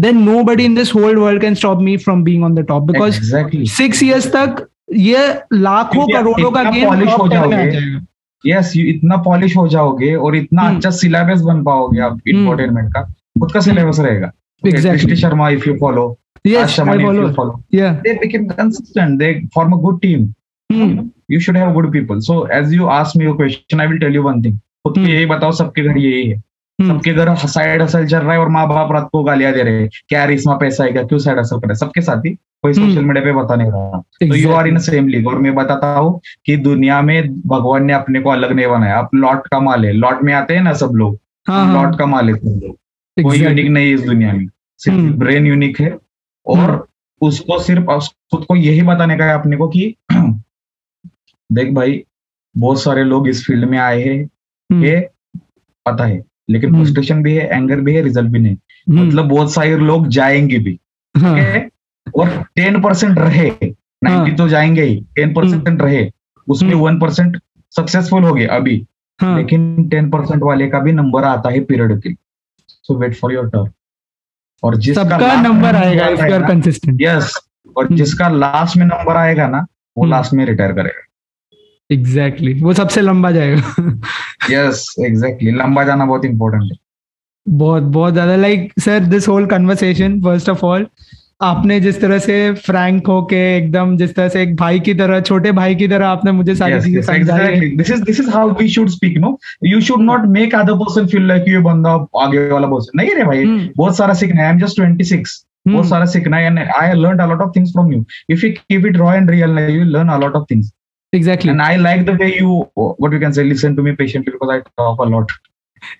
Speaker 2: then nobody in this whole world can stop me from being on the top
Speaker 1: because
Speaker 2: six years तक ये लाखों करोड़ों का गेम
Speaker 1: polish हो
Speaker 2: top 10 में आ
Speaker 1: जाओगे।
Speaker 2: जाएगा
Speaker 1: यस यू इतना पॉलिश हो जाओगे और इतना
Speaker 2: हम्म।
Speaker 1: अच्छा सिलेबस बन पाओगे आप
Speaker 2: हम्म।
Speaker 1: इंफोटेनमेंट का। खुद का सिलेबस रहेगा।
Speaker 2: Exactly.
Speaker 1: Sharma if you follow
Speaker 2: yes I follow.
Speaker 1: follow
Speaker 2: yeah.
Speaker 1: They became consistent. They form a good team.
Speaker 2: Hmm.
Speaker 1: you should have good people. So as you ask me a question i will tell you one thing. खुद। के यही बताओ सबके घर यही है।
Speaker 2: हम्म।
Speaker 1: सबके घर साइड हसल चल रहा है और माँ बाप रात को गालियाँ दे रहे हैं। क्या इसमें पैसा आएगा? क्यों साइड हसल कर रहा है? सबके साथ ही कोई। सोशल मीडिया पे बता नहीं रहा। तो you are in same league और मैं बताता हूँ कि दुनिया में भगवान ने अपने को अलग नहीं बनाया। आप लॉट का माल है लॉट में आते हैं ना सब लोग? लॉट का माल है तुम लोग। कोई यूनिक नहीं है इस दुनिया में। सिर्फ़। ब्रेन यूनिक है। और उसको सिर्फ़ खुद को यही बताने का है अपने को कि *clears throat* देख भाई बहुत सारे लोग इस फ़ील्ड में आए हैं।
Speaker 2: हम्म,
Speaker 1: ये पता है लेकिन
Speaker 2: हम्म।
Speaker 1: फ्रस्ट्रेशन भी है एंगर भी है रिज़ल्ट भी नहीं।
Speaker 2: हम्म,
Speaker 1: मतलब बहुत सारे लोग जाएँगे भी
Speaker 2: हाँ,
Speaker 1: और टेन परसेंट रहे नाइन्टी तो जाएँगे ही टेन परसेंट रहे उसमें
Speaker 2: हम्म।
Speaker 1: वन परसेंट सक्सेसफुल हो गए अभी।
Speaker 2: हाँ,
Speaker 1: लेकिन टेन परसेंट वाले का भी नंबर आता है पीरियड के so wait for your turn और जिसका
Speaker 2: नंबर आएगा
Speaker 1: यस और
Speaker 2: हम्म।
Speaker 1: जिसका लास्ट में नंबर आएगा ना वो
Speaker 2: हम्म।
Speaker 1: लास्ट में रिटायर करेगा।
Speaker 2: Exactly exactly. वो सबसे लंबा जाएगा।
Speaker 1: Yes exactly exactly. लंबा जाना बहुत इंपॉर्टेंट है।
Speaker 2: बहुत बहुत ज़्यादा। Like sir this whole conversation first of all आपने जिस तरह से फ्रैंक होके एकदम जिस तरह से एक भाई की तरह छोटे भाई की तरह आपने मुझे सारी चीज़ें
Speaker 1: this is how we should speak no you should not make other person feel like you बंदा आगे वाला पर्सन नहीं रे भाई।
Speaker 2: hmm.
Speaker 1: बहुत सारा सीखना है। I am just twenty
Speaker 2: six
Speaker 1: बहुत हम्म। सारा सीखना I learn a lot of things from you if you keep it raw and real you learn a lot of things
Speaker 2: exactly.
Speaker 1: And I like the way you, what you can say, listen to me patiently because I talk a lot.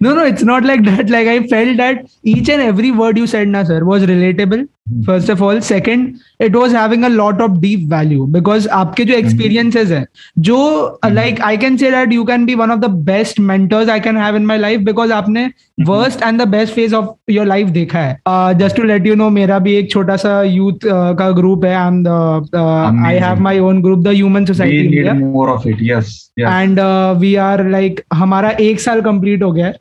Speaker 2: no no it's not like that. Like i felt that each and every word you said na sir was relatable first of all second it was having lot of deep value because आपके जो एक्सपीरियंसेज है जो like I can say that you can be one of the best mentors I can have in my life because आपने worst and the best phase of your life देखा है। Just to let you know मेरा भी एक छोटा सा यूथ का ग्रुप है and I have my own group the society and we are like हमारा एक साल कंप्लीट हो गया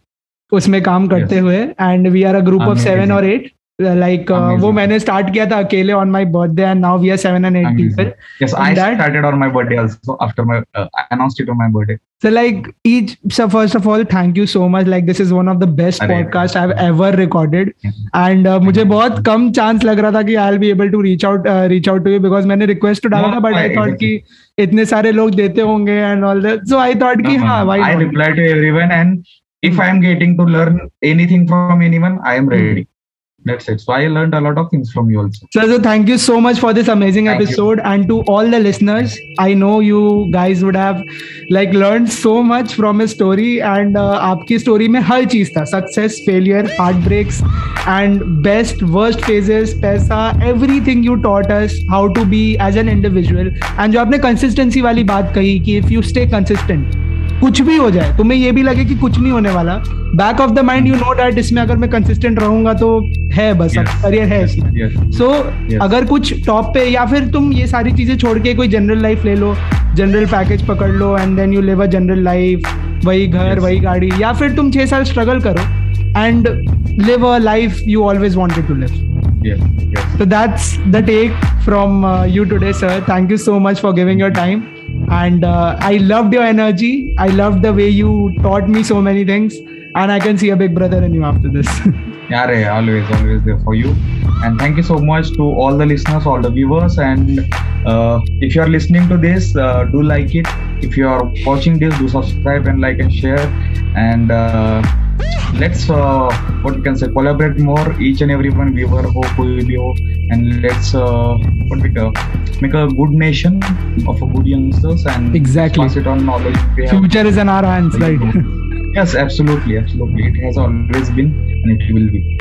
Speaker 2: उसमें काम करते
Speaker 1: yes.
Speaker 2: हुए and we are a group
Speaker 1: of
Speaker 2: seven और एट लाइक वो
Speaker 1: Amazing.
Speaker 2: मैंने स्टार्ट किया था अकेले on my birthday and now we are seven and eight
Speaker 1: Amazing.
Speaker 2: People
Speaker 1: yes, I
Speaker 2: that-
Speaker 1: started on my birthday also after my, uh, I announced it on my birthday.
Speaker 2: so like each so first of all thank you so much like this is one of the best
Speaker 1: अरे,
Speaker 2: podcast i've ever recorded and uh, मुझे. बहुत कम चांस लग रहा था कि I be able to reach out reach out to you because मैंने रिक्वेस्ट तो डाला था बट आई
Speaker 1: I-
Speaker 2: थॉट कि इतने सारे लोग देते होंगे and all that so I thought कि हाँ
Speaker 1: I
Speaker 2: not?
Speaker 1: reply to everyone, and if
Speaker 2: Hmm.
Speaker 1: I am getting to learn anything from anyone, I am
Speaker 2: Hmm.
Speaker 1: ready. That's it. So I learned a lot of things from you also.
Speaker 2: So, so thank you so much for this amazing
Speaker 1: Thank
Speaker 2: episode you. and to all the listeners. I know you guys would have like learned so much from his story and uh, आपकी story में हर चीज़ था success, failure, heartbreaks and best, worst phases, पैसा, everything you taught us how to be as an individual and जो आपने consistency वाली बात कही कि if you stay consistent कुछ भी हो जाए तुम्हें ये भी लगे कि कुछ नहीं होने वाला back of the mind you know that इसमें अगर मैं कंसिस्टेंट रहूँगा तो है बस
Speaker 1: Yes.
Speaker 2: करियर है इसमें
Speaker 1: Yes.
Speaker 2: सो
Speaker 1: Yes.
Speaker 2: अगर कुछ टॉप पे या फिर तुम ये सारी चीज़ें छोड़ के कोई जनरल लाइफ ले लो जनरल पैकेज पकड़ लो and then you live a general life वही घर
Speaker 1: Yes.
Speaker 2: वही गाड़ी या फिर तुम छह साल स्ट्रगल करो and live a life you always wanted to live
Speaker 1: Yes. Yes.
Speaker 2: so that's the take from uh, you today sir thank you so much for giving your time and uh, i loved your energy i loved the way you taught me so many things and i can see a big brother in you after this *laughs*
Speaker 1: Yeah, always, always there for you. And thank you so much to all the listeners, all the viewers. And uh, if you are listening to this, uh, do like it. If you are watching this, do subscribe and like and share. And uh, let's uh, what we can say collaborate more each and every one viewer ho koi bhi and let's uh, what we can make a good nation of a good youngsters and
Speaker 2: exactly.
Speaker 1: pass it on knowledge
Speaker 2: future is in our hands right?
Speaker 1: Yes absolutely absolutely. It has always been and it will be.